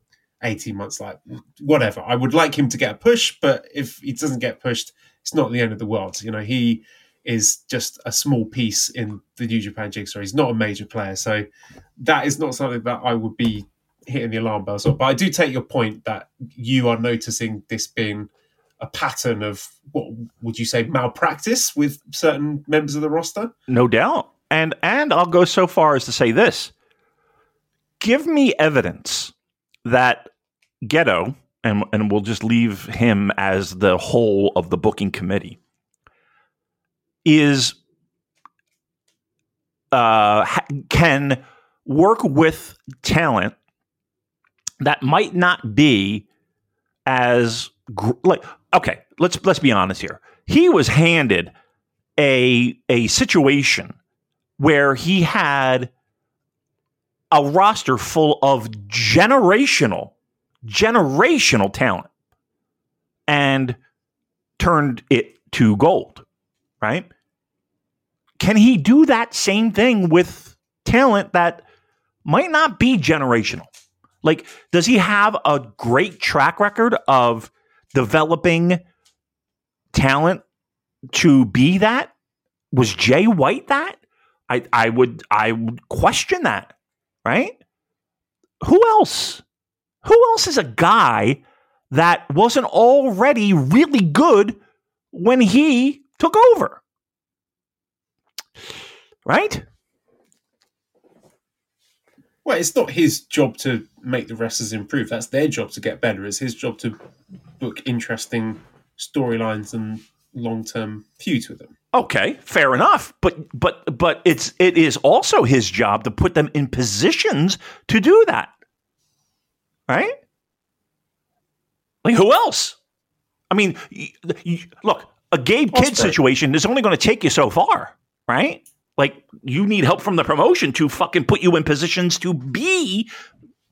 Speaker 3: 18 months? Like, whatever. I would like him to get a push, but if he doesn't get pushed, it's not the end of the world. You know, he is just a small piece in the New Japan jigsaw. He's not a major player. So that is not something that I would be hitting the alarm bells on. But I do take your point that you are noticing this being a pattern of what would you say malpractice with certain members of the roster?
Speaker 4: No doubt. And and I'll go so far as to say this. Give me evidence that Gedo, and and we'll just leave him as the whole of the booking committee, is uh, can work with talent that might not be as gr- like okay let's let's be honest here. He was handed a a situation where he had a roster full of generational generational talent and turned it to gold right can he do that same thing with talent that might not be generational like, does he have a great track record of developing talent to be that? Was Jay White that? I, I would I would question that, right? Who else? Who else is a guy that wasn't already really good when he took over? Right?
Speaker 3: Well, it's not his job to make the wrestlers improve. That's their job to get better. It's his job to book interesting storylines and long term feuds with them.
Speaker 4: Okay, fair enough. But but but it's it is also his job to put them in positions to do that. Right? Like who else? I mean, look, a Gabe Kidd situation is only going to take you so far, right? Like you need help from the promotion to fucking put you in positions to be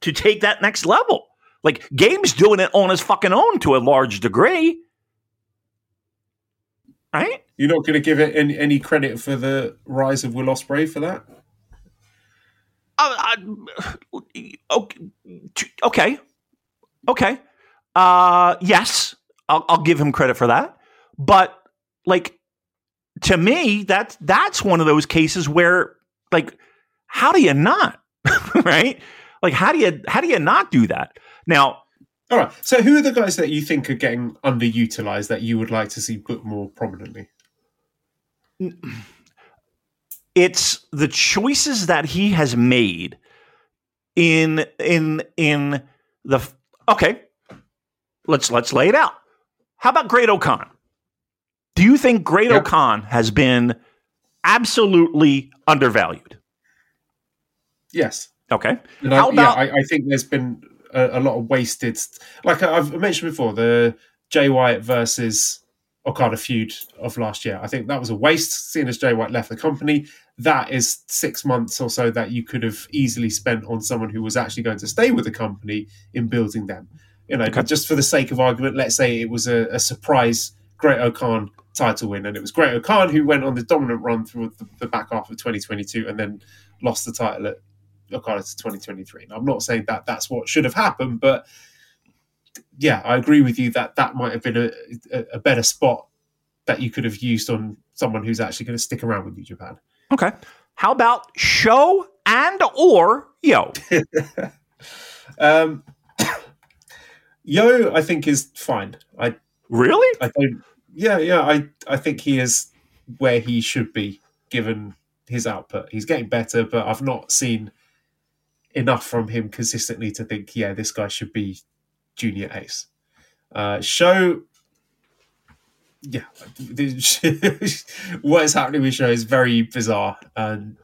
Speaker 4: to take that next level. Like Gabe's doing it on his fucking own to a large degree. Right?
Speaker 3: You're not going to give it any, any, credit for the rise of Will Ospreay for that?
Speaker 4: Okay. Okay. Uh, yes, I'll, I'll give him credit for that. But like to me, that's that's one of those cases where, like, how do you not? right? Like, how do you how do you not do that? Now,
Speaker 3: all right. So, who are the guys that you think are getting underutilized that you would like to see put more prominently?
Speaker 4: It's the choices that he has made in in in the okay. Let's let's lay it out. How about Great-O-Khan? Do you think Great yep. O-Khan has been absolutely undervalued?
Speaker 3: Yes.
Speaker 4: Okay.
Speaker 3: And How I, about? Yeah, I, I, think there's been a, a, lot of wasted. Like I've mentioned before, the Jay White versus Okada feud of last year. I think that was a waste, seeing as Jay White left the company. That is six months or so that you could have easily spent on someone who was actually going to stay with the company in building them. You know,
Speaker 4: Okay.
Speaker 3: just for the sake of argument, let's say it was a, a surprise Great O-Khan title win, and it was Great O-Khan who went on the dominant run through the, the back half of 2022 and then lost the title at Okada to 2023. And I'm not saying that that's what should have happened, but yeah, I agree with you that that might have been a, a, a better spot that you could have used on someone who's actually going to stick around with New Japan.
Speaker 4: Okay. How about SHO and or YOH?
Speaker 3: Um, YOH, I think is fine. I
Speaker 4: Really?
Speaker 3: I don't. Yeah, yeah. I I think he is where he should be given his output. He's getting better, but I've not seen enough from him consistently to think, yeah, this guy should be junior ace. Uh, SHO, yeah, what is happening with SHO is very bizarre, and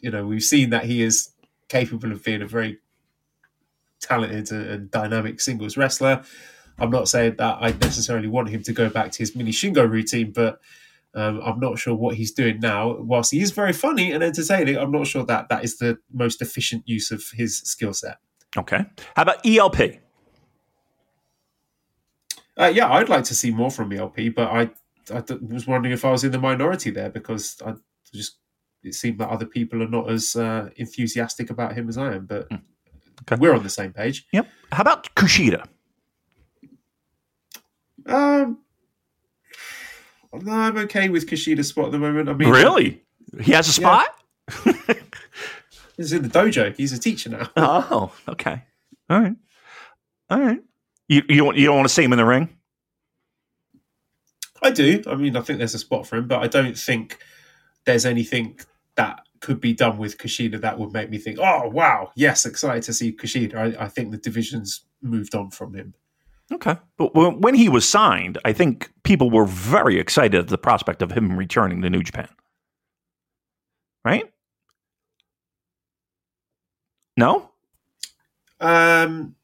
Speaker 3: you know we've seen that he is capable of being a very talented and dynamic singles wrestler. I'm not saying that I necessarily want him to go back to his mini Shingo routine, but um, I'm not sure what he's doing now. Whilst he is very funny and entertaining, I'm not sure that that is the most efficient use of his skill set.
Speaker 4: Okay. How about ELP?
Speaker 3: Uh, yeah, I'd like to see more from ELP, but I, I was wondering if I was in the minority there because I just it seemed that other people are not as uh, enthusiastic about him as I am. But
Speaker 4: Okay.
Speaker 3: we're on the same page.
Speaker 4: Yep. How about Kushida?
Speaker 3: Um, no, I'm okay with Kushida's spot at the moment. I mean,
Speaker 4: Really? He has a
Speaker 3: Yeah.
Speaker 4: spot?
Speaker 3: He's in the dojo. He's a teacher now.
Speaker 4: Oh, okay. All right. All right. You you don't you don't want to see him in the ring?
Speaker 3: I do. I mean, I think there's a spot for him, but I don't think there's anything that could be done with Kushida that would make me think, oh, wow, yes, excited to see Kushida. I, I think the division's moved on from him.
Speaker 4: Okay. But when when he was signed, I think people were very excited at the prospect of him returning to New Japan. Right? No?
Speaker 3: Um,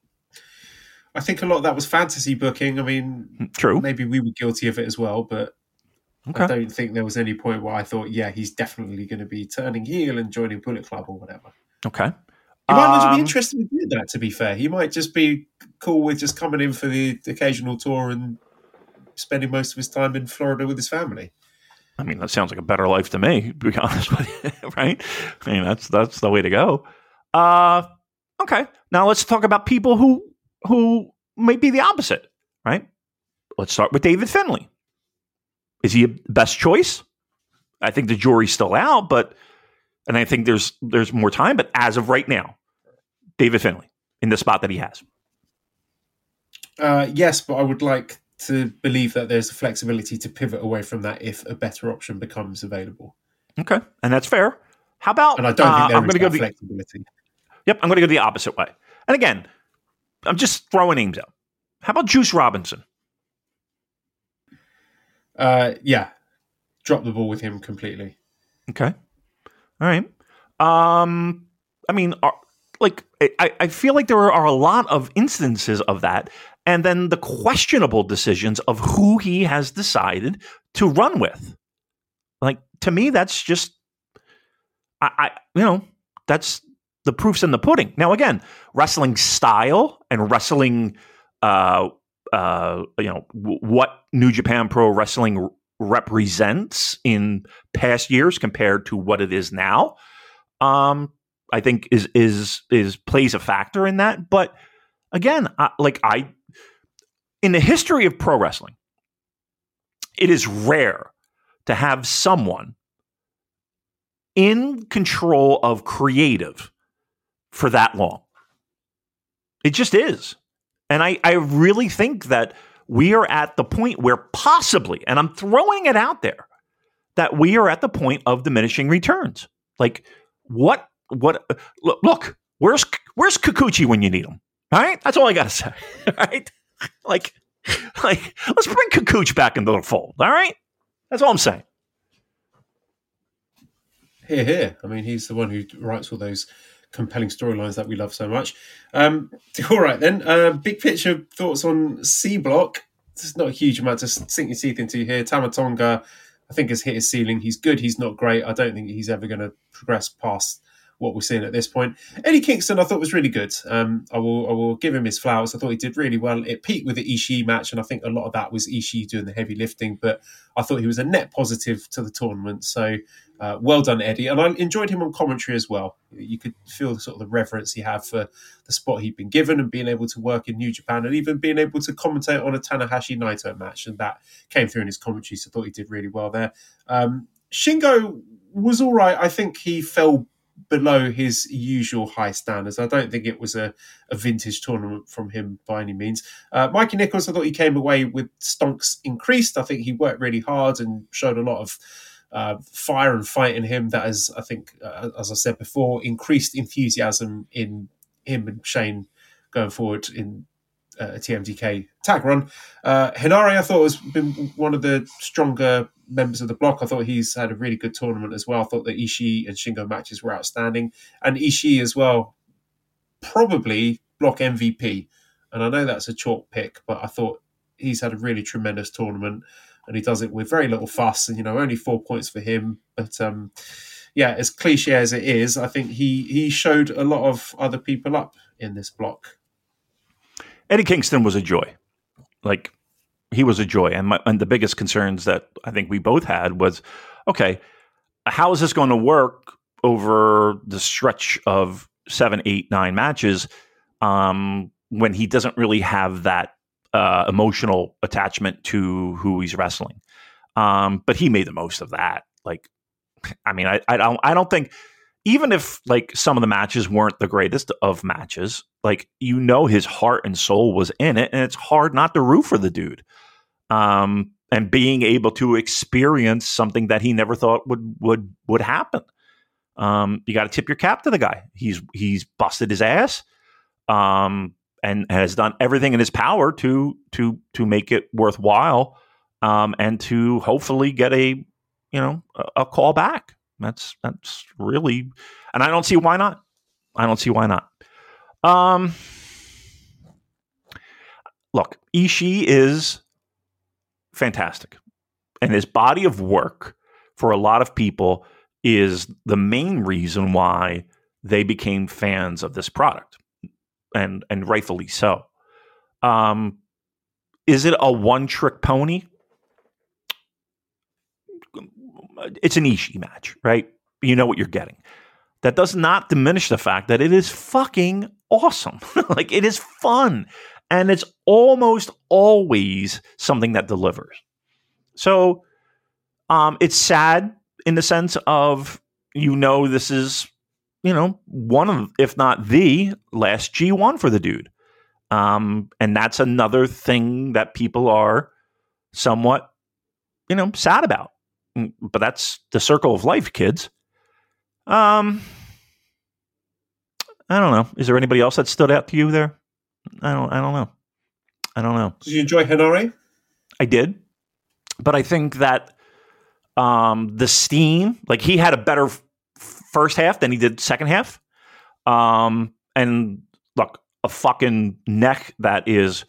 Speaker 3: I think a lot of that was fantasy booking. I mean,
Speaker 4: True.
Speaker 3: maybe we were guilty of it as well, but I don't think there was any point where I thought, yeah, he's definitely going to be turning heel and joining Bullet Club or whatever.
Speaker 4: Okay.
Speaker 3: He might not
Speaker 4: Um,
Speaker 3: be interested in doing that, to be fair. He might just be cool with just coming in for the occasional tour and spending most of his time in Florida with his family.
Speaker 4: I mean, that sounds like a better life to me, to be honest with you, right? I mean, that's that's the way to go. Uh, okay. Now let's talk about people who who might be the opposite, right? Let's start with David Finlay. Is he a best choice? I think the jury's still out, but and I think there's there's more time. But as of right now, David Finlay in the spot that he has.
Speaker 3: Uh, yes, but I would like to believe that there's a flexibility to pivot away from that if a better option becomes available.
Speaker 4: Okay, and that's fair. How about
Speaker 3: And I don't
Speaker 4: uh,
Speaker 3: think there
Speaker 4: I'm
Speaker 3: is
Speaker 4: go the
Speaker 3: flexibility.
Speaker 4: Yep, I'm going to go the opposite way. And again, I'm just throwing names out. How about Juice Robinson?
Speaker 3: Uh, yeah, drop the ball with him completely.
Speaker 4: Okay, all right. Um, I mean, are, like I, I feel like there are a lot of instances of that, and then the questionable decisions of who he has decided to run with. Like to me, that's just, I, I you know, that's the proof's in the pudding. Now, again, wrestling style and wrestling, uh, uh, you know, w- what New Japan Pro Wrestling r- represents in past years compared to what it is now, um, I think is is is plays a factor in that. But again, I, like I, in the history of pro wrestling, it is rare to have someone in control of creative for that long. It just is. And I, I really think that we are at the point where possibly, and I'm throwing it out there, that we are at the point of diminishing returns. Like, what, what, look, look where's, where's Kikuchi when you need him? All right. That's all I got to say. All right. Like, like, let's bring Kikuchi back into the fold. All right. That's all I'm saying.
Speaker 3: Here, here. I mean, he's the one who writes all those compelling storylines that we love so much. Um, all right, then. Uh, big picture thoughts on C Block. there's not a huge amount to sink your teeth into here. Tamatonga, I think, has hit his ceiling. He's good. He's not great. I don't think he's ever going to progress past what we're seeing at this point. Eddie Kingston, I thought was really good. Um, I will I will give him his flowers. I thought he did really well. It peaked with the Ishii match, and I think a lot of that was Ishii doing the heavy lifting. But I thought he was a net positive to the tournament. So uh, well done, Eddie. And I enjoyed him on commentary as well. You could feel sort of the reverence he had for the spot he'd been given and being able to work in New Japan and even being able to commentate on a Tanahashi Naito match. And that came through in his commentary. So I thought he did really well there. Um, Shingo was all right. I think he fell below his usual high standards. I don't think it was a, a vintage tournament from him by any means. Uh, Mikey Nicholls, I thought he came away with stonks increased. I think he worked really hard and showed a lot of uh, fire and fight in him that has, I think, uh, as I said before, increased enthusiasm in him and Shane going forward in uh, a TMDK tag run. Uh, Henare, I thought, has been one of the stronger members of the block. I thought he's had a really good tournament as well. I thought the Ishii and Shingo matches were outstanding. And Ishii as well, probably block MVP. And I know that's a chalk pick, but I thought he's had a really tremendous tournament and he does it with very little fuss. And, you know, only four points for him. But, um, yeah, as cliche as it is, I think he, he showed a lot of other people up in this block.
Speaker 4: Eddie Kingston was a joy. Like, he was a joy. And, my, and the biggest concerns that I think we both had was okay, how is this going to work over the stretch of seven, eight, nine matches um, when he doesn't really have that uh, emotional attachment to who he's wrestling? Um, but he made the most of that. Like, I mean, I, I don't, I don't think even if like some of the matches weren't the greatest of matches, like you know his heart and soul was in it, and it's hard not to root for the dude. Um, and being able to experience something that he never thought would would would happen. Um, you got to tip your cap to the guy. He's he's busted his ass, um, and has done everything in his power to to to make it worthwhile, um, and to hopefully get a you know a, a call back. That's that's really, and I don't see why not. I don't see why not. Um, look, Ishii is fantastic, and his body of work for a lot of people is the main reason why they became fans of this product, and and rightfully so. Um, is it a one trick pony? It's an Ishii match, right? You know what you're getting. That does not diminish the fact that it is fucking awesome. like it is fun. And it's almost always something that delivers. So um, it's sad in the sense of you know this is, you know, one of, if not the last G1 for the dude. Um, and that's another thing that people are somewhat, you know, sad about. Mm, but that's the circle of life, kids. Um, I don't know. Is there anybody else that stood out to you there? I don't. I don't know. I don't know.
Speaker 3: Did you enjoy Henare?
Speaker 4: I did, but I think that um, the steam, like he had a better f- first half than he did second half. Um, and look, a fucking neck that is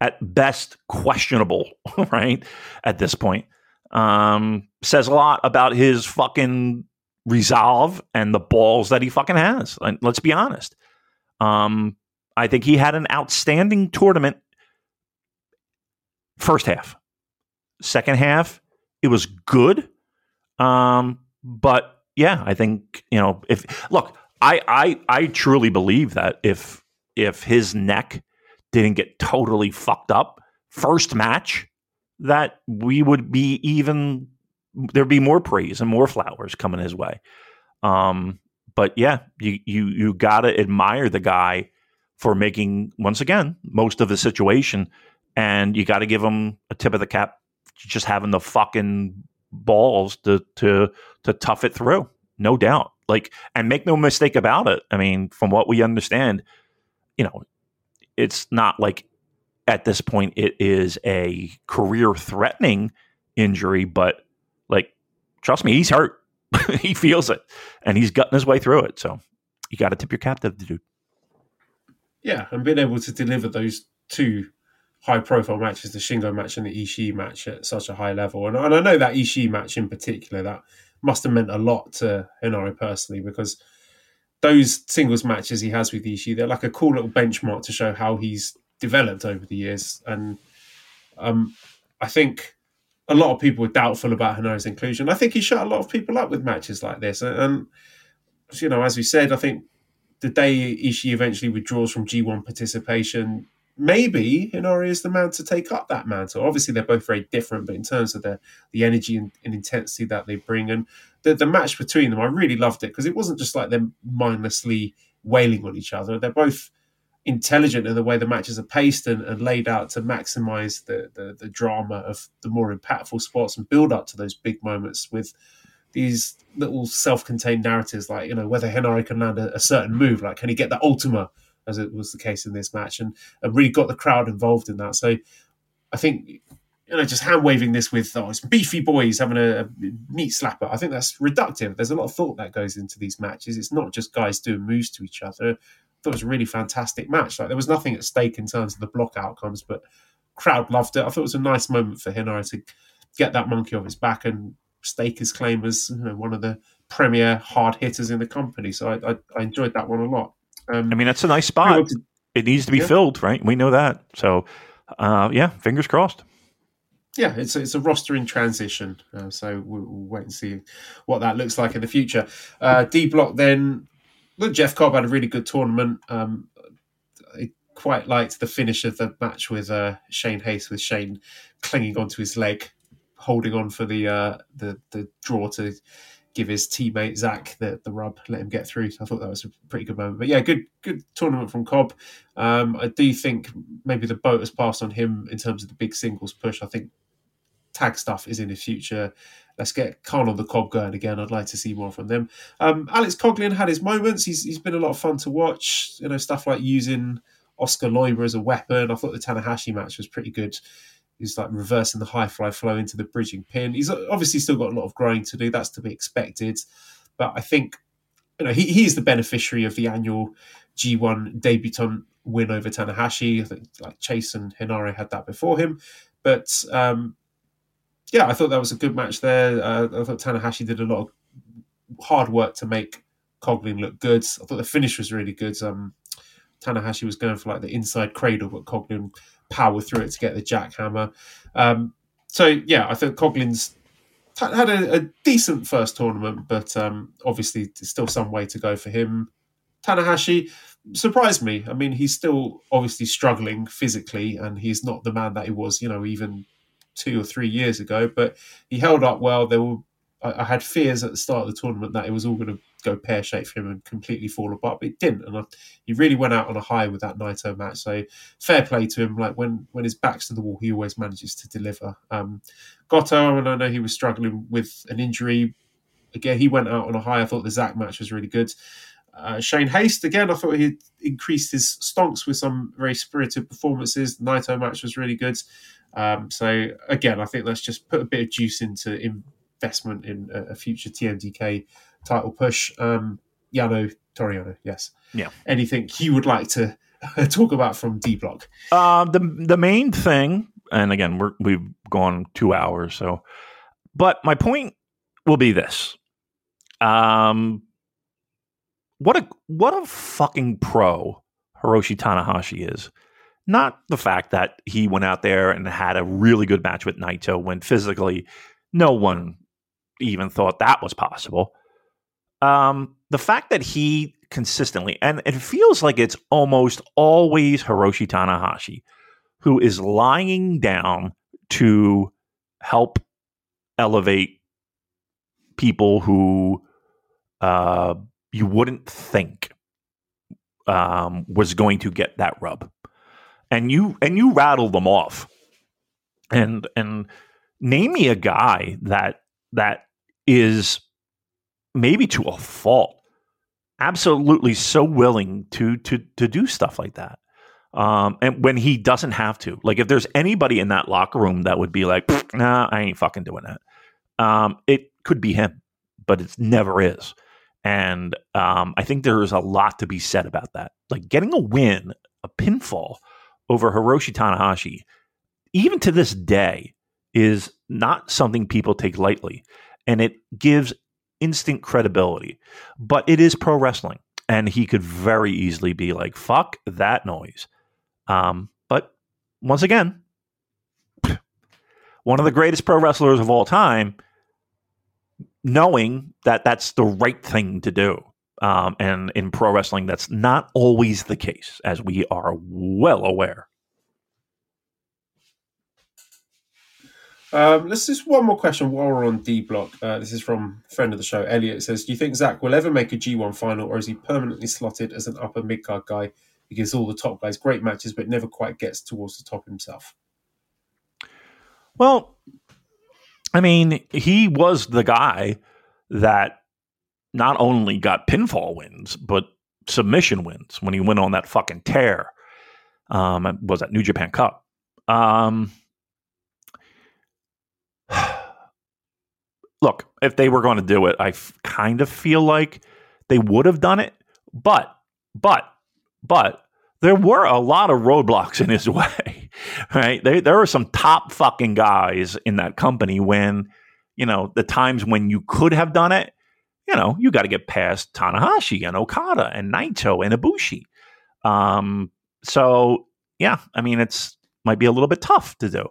Speaker 4: at best questionable, right? At this point, um, says a lot about his fucking resolve and the balls that he fucking has. Let's be honest. Um, I think he had an outstanding tournament first half. Second half, it was good. Um, but yeah, I think, you know, if look, I I I truly believe that if if his neck didn't get totally fucked up first match, that we would be even there'd be more praise and more flowers coming his way. Um, but yeah, you you you gotta admire the guy for making once again most of the situation, and you got to give him a tip of the cap, just having the fucking balls to to to tough it through, no doubt. Like, and make no mistake about it. I mean, from what we understand, you know, it's not like at this point it is a career threatening injury, but like trust me, he's hurt. he feels it and he's gutting his way through it. So you got to tip your cap to the dude.
Speaker 3: Yeah, and being able to deliver those two high profile matches, the Shingo match and the Ishii match at such a high level. And, and I know that Ishii match in particular, that must have meant a lot to Henare personally because those singles matches he has with Ishii, they're like a cool little benchmark to show how he's developed over the years. And um, I think a lot of people were doubtful about Henare's inclusion. I think he shut a lot of people up with matches like this. And, you know, as we said, I think the day Ishii eventually withdraws from G1 participation, maybe Henare is the man to take up that mantle. Obviously, they're both very different, but in terms of the the energy and, and intensity that they bring, and the the match between them, I really loved it because it wasn't just like them mindlessly wailing on each other. They're both intelligent in the way the matches are paced and, and laid out to maximize the, the, the drama of the more impactful spots and build up to those big moments with these little self-contained narratives like you know whether Henare can land a, a certain move like can he get the ultima as it was the case in this match and, and really got the crowd involved in that. So I think you know just hand waving this with oh, beefy boys having a, a meat slapper I think that's reductive. There's a lot of thought that goes into these matches. It's not just guys doing moves to each other thought it was a really fantastic match. Like there was nothing at stake in terms of the block outcomes, but crowd loved it. I thought it was a nice moment for Henare to get that monkey off his back and stake his claim as you know, one of the premier hard hitters in the company. So I, I, I enjoyed that one a lot.
Speaker 4: Um, I mean, that's a nice spot. To, it needs to be yeah. filled, right? We know that. So uh, yeah, fingers crossed.
Speaker 3: Yeah, it's a, it's a roster in transition, uh, so we'll, we'll, wait and see what that looks like in the future. Uh, D Block then look, Jeff Cobb had a really good tournament. Um, I quite liked the finish of the match with uh, Shane Haste, with Shane clinging onto his leg, holding on for the uh, the the draw to give his teammate Zack the, the rub, let him get through. I thought that was a pretty good moment. But yeah, good good tournament from Cobb. Um, I do think maybe the boat has passed on him in terms of the big singles push. I think tag stuff is in the future let's get Khan on the cob going again. I'd like to see more from them. Um, Alex Coughlin had his moments. He's he's been a lot of fun to watch. You know, stuff like using Oskar Leube as a weapon. I thought the Tanahashi match was pretty good. He's like reversing the high fly flow into the bridging pin. He's obviously still got a lot of growing to do. That's to be expected. But I think you know he, he's the beneficiary of the annual G1 debutant win over Tanahashi. I think like Chase and Henare had that before him. But um, yeah, I thought that was a good match there. Uh, I thought Tanahashi did a lot of hard work to make Coughlin look good. I thought the finish was really good. Um, Tanahashi was going for like the inside cradle, but Coughlin powered through it to get the jackhammer. Um, so yeah, I thought Coughlin's had a, a, decent first tournament, but um, obviously still some way to go for him. Tanahashi surprised me. I mean, he's still obviously struggling physically, and he's not the man that he was, you know, even two or three years ago, but he held up well. There were I, I had fears at the start of the tournament that it was all going to go pear shaped for him and completely fall apart, but it didn't. And I, he really went out on a high with that Naito match. So fair play to him. Like when when his back's to the wall, he always manages to deliver. Um, Goto, and I know he was struggling with an injury. Again, he went out on a high. I thought the Zack match was really good. Uh, Shane Haste, again, I thought he increased his stonks with some very spirited performances. The Naito match was really good. Um, so again, I think let's just put a bit of juice into investment in a, a future TMDK title push. Um, Yano Toriano, yes.
Speaker 4: Yeah.
Speaker 3: Anything you would like to talk about from D Block?
Speaker 4: Uh, the the main thing, and again, we're we've gone two hours, so. But my point will be this: um, what a what a fucking pro Hiroshi Tanahashi is. Not the fact that he went out there and had a really good match with Naito when physically no one even thought that was possible. Um, the fact that he consistently, and it feels like it's almost always Hiroshi Tanahashi who is lying down to help elevate people who uh, you wouldn't think um, was going to get that rub. And you and you rattle them off. And and name me a guy that that is maybe to a fault absolutely so willing to to to do stuff like that. Um, and when he doesn't have to. Like if there's anybody in that locker room that would be like nah i ain't fucking doing that. Um, it could be him but it never is and um, i think there is a lot to be said about that like getting a win a pinfall over Hiroshi Tanahashi, even to this day, is not something people take lightly. And it gives instant credibility. But it is pro wrestling. And he could very easily be like, fuck that noise. Um, but once again, one of the greatest pro wrestlers of all time, knowing that that's the right thing to do. Um, and in pro wrestling, that's not always the case, as we are well aware.
Speaker 3: Um, let's just one more question while we're on D block. Uh, this is from friend of the show, Elliot. It says, "Do you think Zack will ever make a G1 final, or is he permanently slotted as an upper mid card guy? He gives all the top guys great matches, but never quite gets towards the top himself."
Speaker 4: Well, I mean, he was the guy that not only got pinfall wins, but submission wins when he went on that fucking tear. Um, was that New Japan Cup? Um, look, if they were going to do it, I f- kind of feel like they would have done it, but, but, but there were a lot of roadblocks in his way, right? There, there were some top fucking guys in that company when, you know, the times when you could have done it, you know, you got to get past Tanahashi and Okada and Naito and Ibushi. Um, so yeah, I mean, it's might be a little bit tough to do.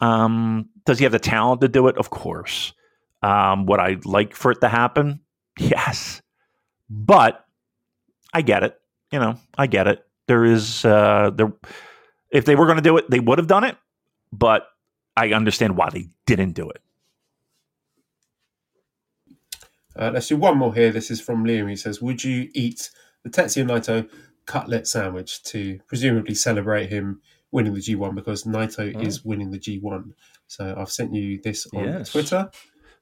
Speaker 4: Um, does he have the talent to do it? Of course. Um, would I like for it to happen? Yes. But I get it. You know, I get it. There is uh there if they were going to do it, they would have done it, but I understand why they didn't do it.
Speaker 3: Uh, let's do one more here. This is from Liam. He says, "Would you eat the Tetsuya Naito cutlet sandwich to presumably celebrate him winning the G1 because Naito
Speaker 4: Oh.
Speaker 3: is winning the G1?" So I've sent you this on
Speaker 4: Yes.
Speaker 3: Twitter.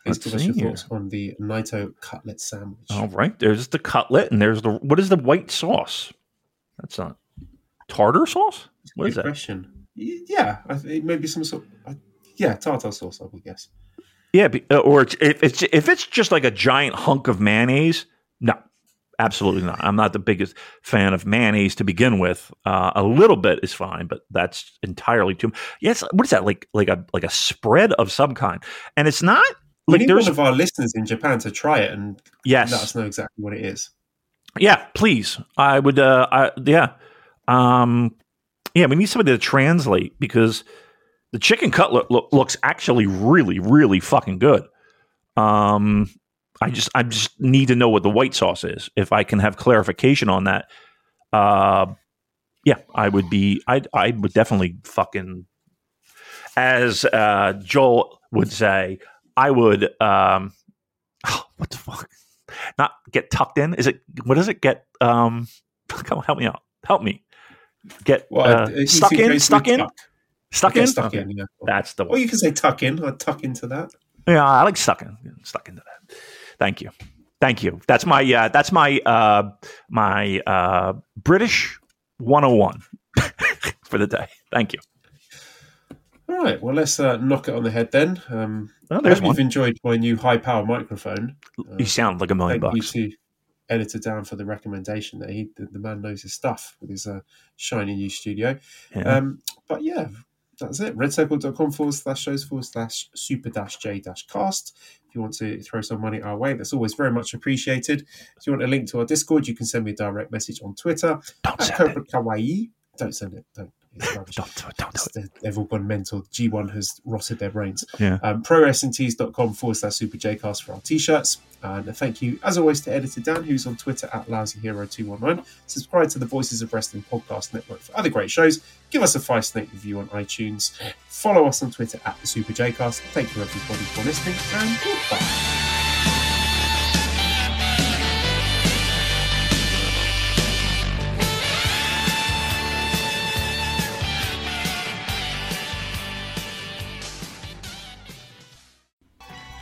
Speaker 3: Please
Speaker 4: Let's
Speaker 3: give us your
Speaker 4: here.
Speaker 3: thoughts on the Naito cutlet sandwich.
Speaker 4: All right, there's the cutlet, and there's the what is the white sauce? That's not tartar sauce. What is that?
Speaker 3: question. Yeah, I may be some sort. Uh, yeah, tartar sauce. I would guess.
Speaker 4: Yeah, uh, or it's, if it's if it's just like a giant hunk of mayonnaise, no, absolutely not. I'm not the biggest fan of mayonnaise to begin with. Uh, a little bit is fine, but that's entirely too. Yes, what is that like? Like a like a spread of some kind, and it's not
Speaker 3: We
Speaker 4: like
Speaker 3: need
Speaker 4: there's
Speaker 3: one of our listeners in Japan to try it and
Speaker 4: yes,
Speaker 3: let us know exactly what it is.
Speaker 4: Yeah, please. I would. Uh, I, yeah, um, yeah. We need somebody to translate because the chicken cutlet loo- looks actually really, really fucking good. Um, I just, I just need to know what the white sauce is. If I can have clarification on that, uh, yeah, I would be. I, I would definitely fucking, as uh, Joel would say, I would. Um, what the fuck? not get tucked in. Is it what does it get? Um, come help me out. Help me. Get
Speaker 3: Well,
Speaker 4: uh, stuck in. Stuck in.
Speaker 3: tuck.
Speaker 4: Stuck in.
Speaker 3: Stuck
Speaker 4: Okay.
Speaker 3: in. Yeah.
Speaker 4: That's the
Speaker 3: Or
Speaker 4: one.
Speaker 3: you can say tuck in. I'd tuck into that.
Speaker 4: Yeah, I like stuck in. Stuck into that. Thank you. Thank you. That's my uh, that's my uh, my uh, British 101 for the day. Thank you.
Speaker 3: All right. Well, let's uh, knock it on the head then. Um,
Speaker 4: Oh,
Speaker 3: I hope
Speaker 4: one.
Speaker 3: you've enjoyed my new high power microphone. Uh,
Speaker 4: You sound like a million
Speaker 3: thank
Speaker 4: bucks.
Speaker 3: you to Editor Dan for the recommendation. There, he the, the man knows his stuff with his uh, shiny new studio.
Speaker 4: Yeah.
Speaker 3: Um, but yeah, that's it. Redcircle.com forward slash shows forward slash super dash J dash cast. If you want to throw some money our way, that's always very much appreciated. If you want a link to our Discord, you can send me a direct message on Twitter
Speaker 4: don't
Speaker 3: at
Speaker 4: send it.
Speaker 3: Kawaii. Don't send it. Don't.
Speaker 4: Don't. Don't do
Speaker 3: It's- they- They've all gone mental. G1 has rotted their brains.
Speaker 4: Yeah.
Speaker 3: Um, ProWrestlingTees.com forward slash Super Jcast for our t shirts. And a thank you, as always, to Editor Dan, who's on Twitter at LousyHero219. Subscribe to the Voices of Wrestling podcast network for other great shows. Give us a five snake review on iTunes. Follow us on Twitter at the Super Jcast. Thank you, everybody, for listening, and goodbye.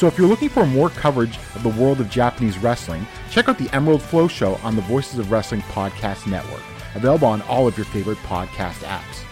Speaker 1: So if you're looking for more coverage of the world of Japanese wrestling, check out the Emerald Flow Show on the Voices of Wrestling Podcast Network, available on all of your favorite podcast apps.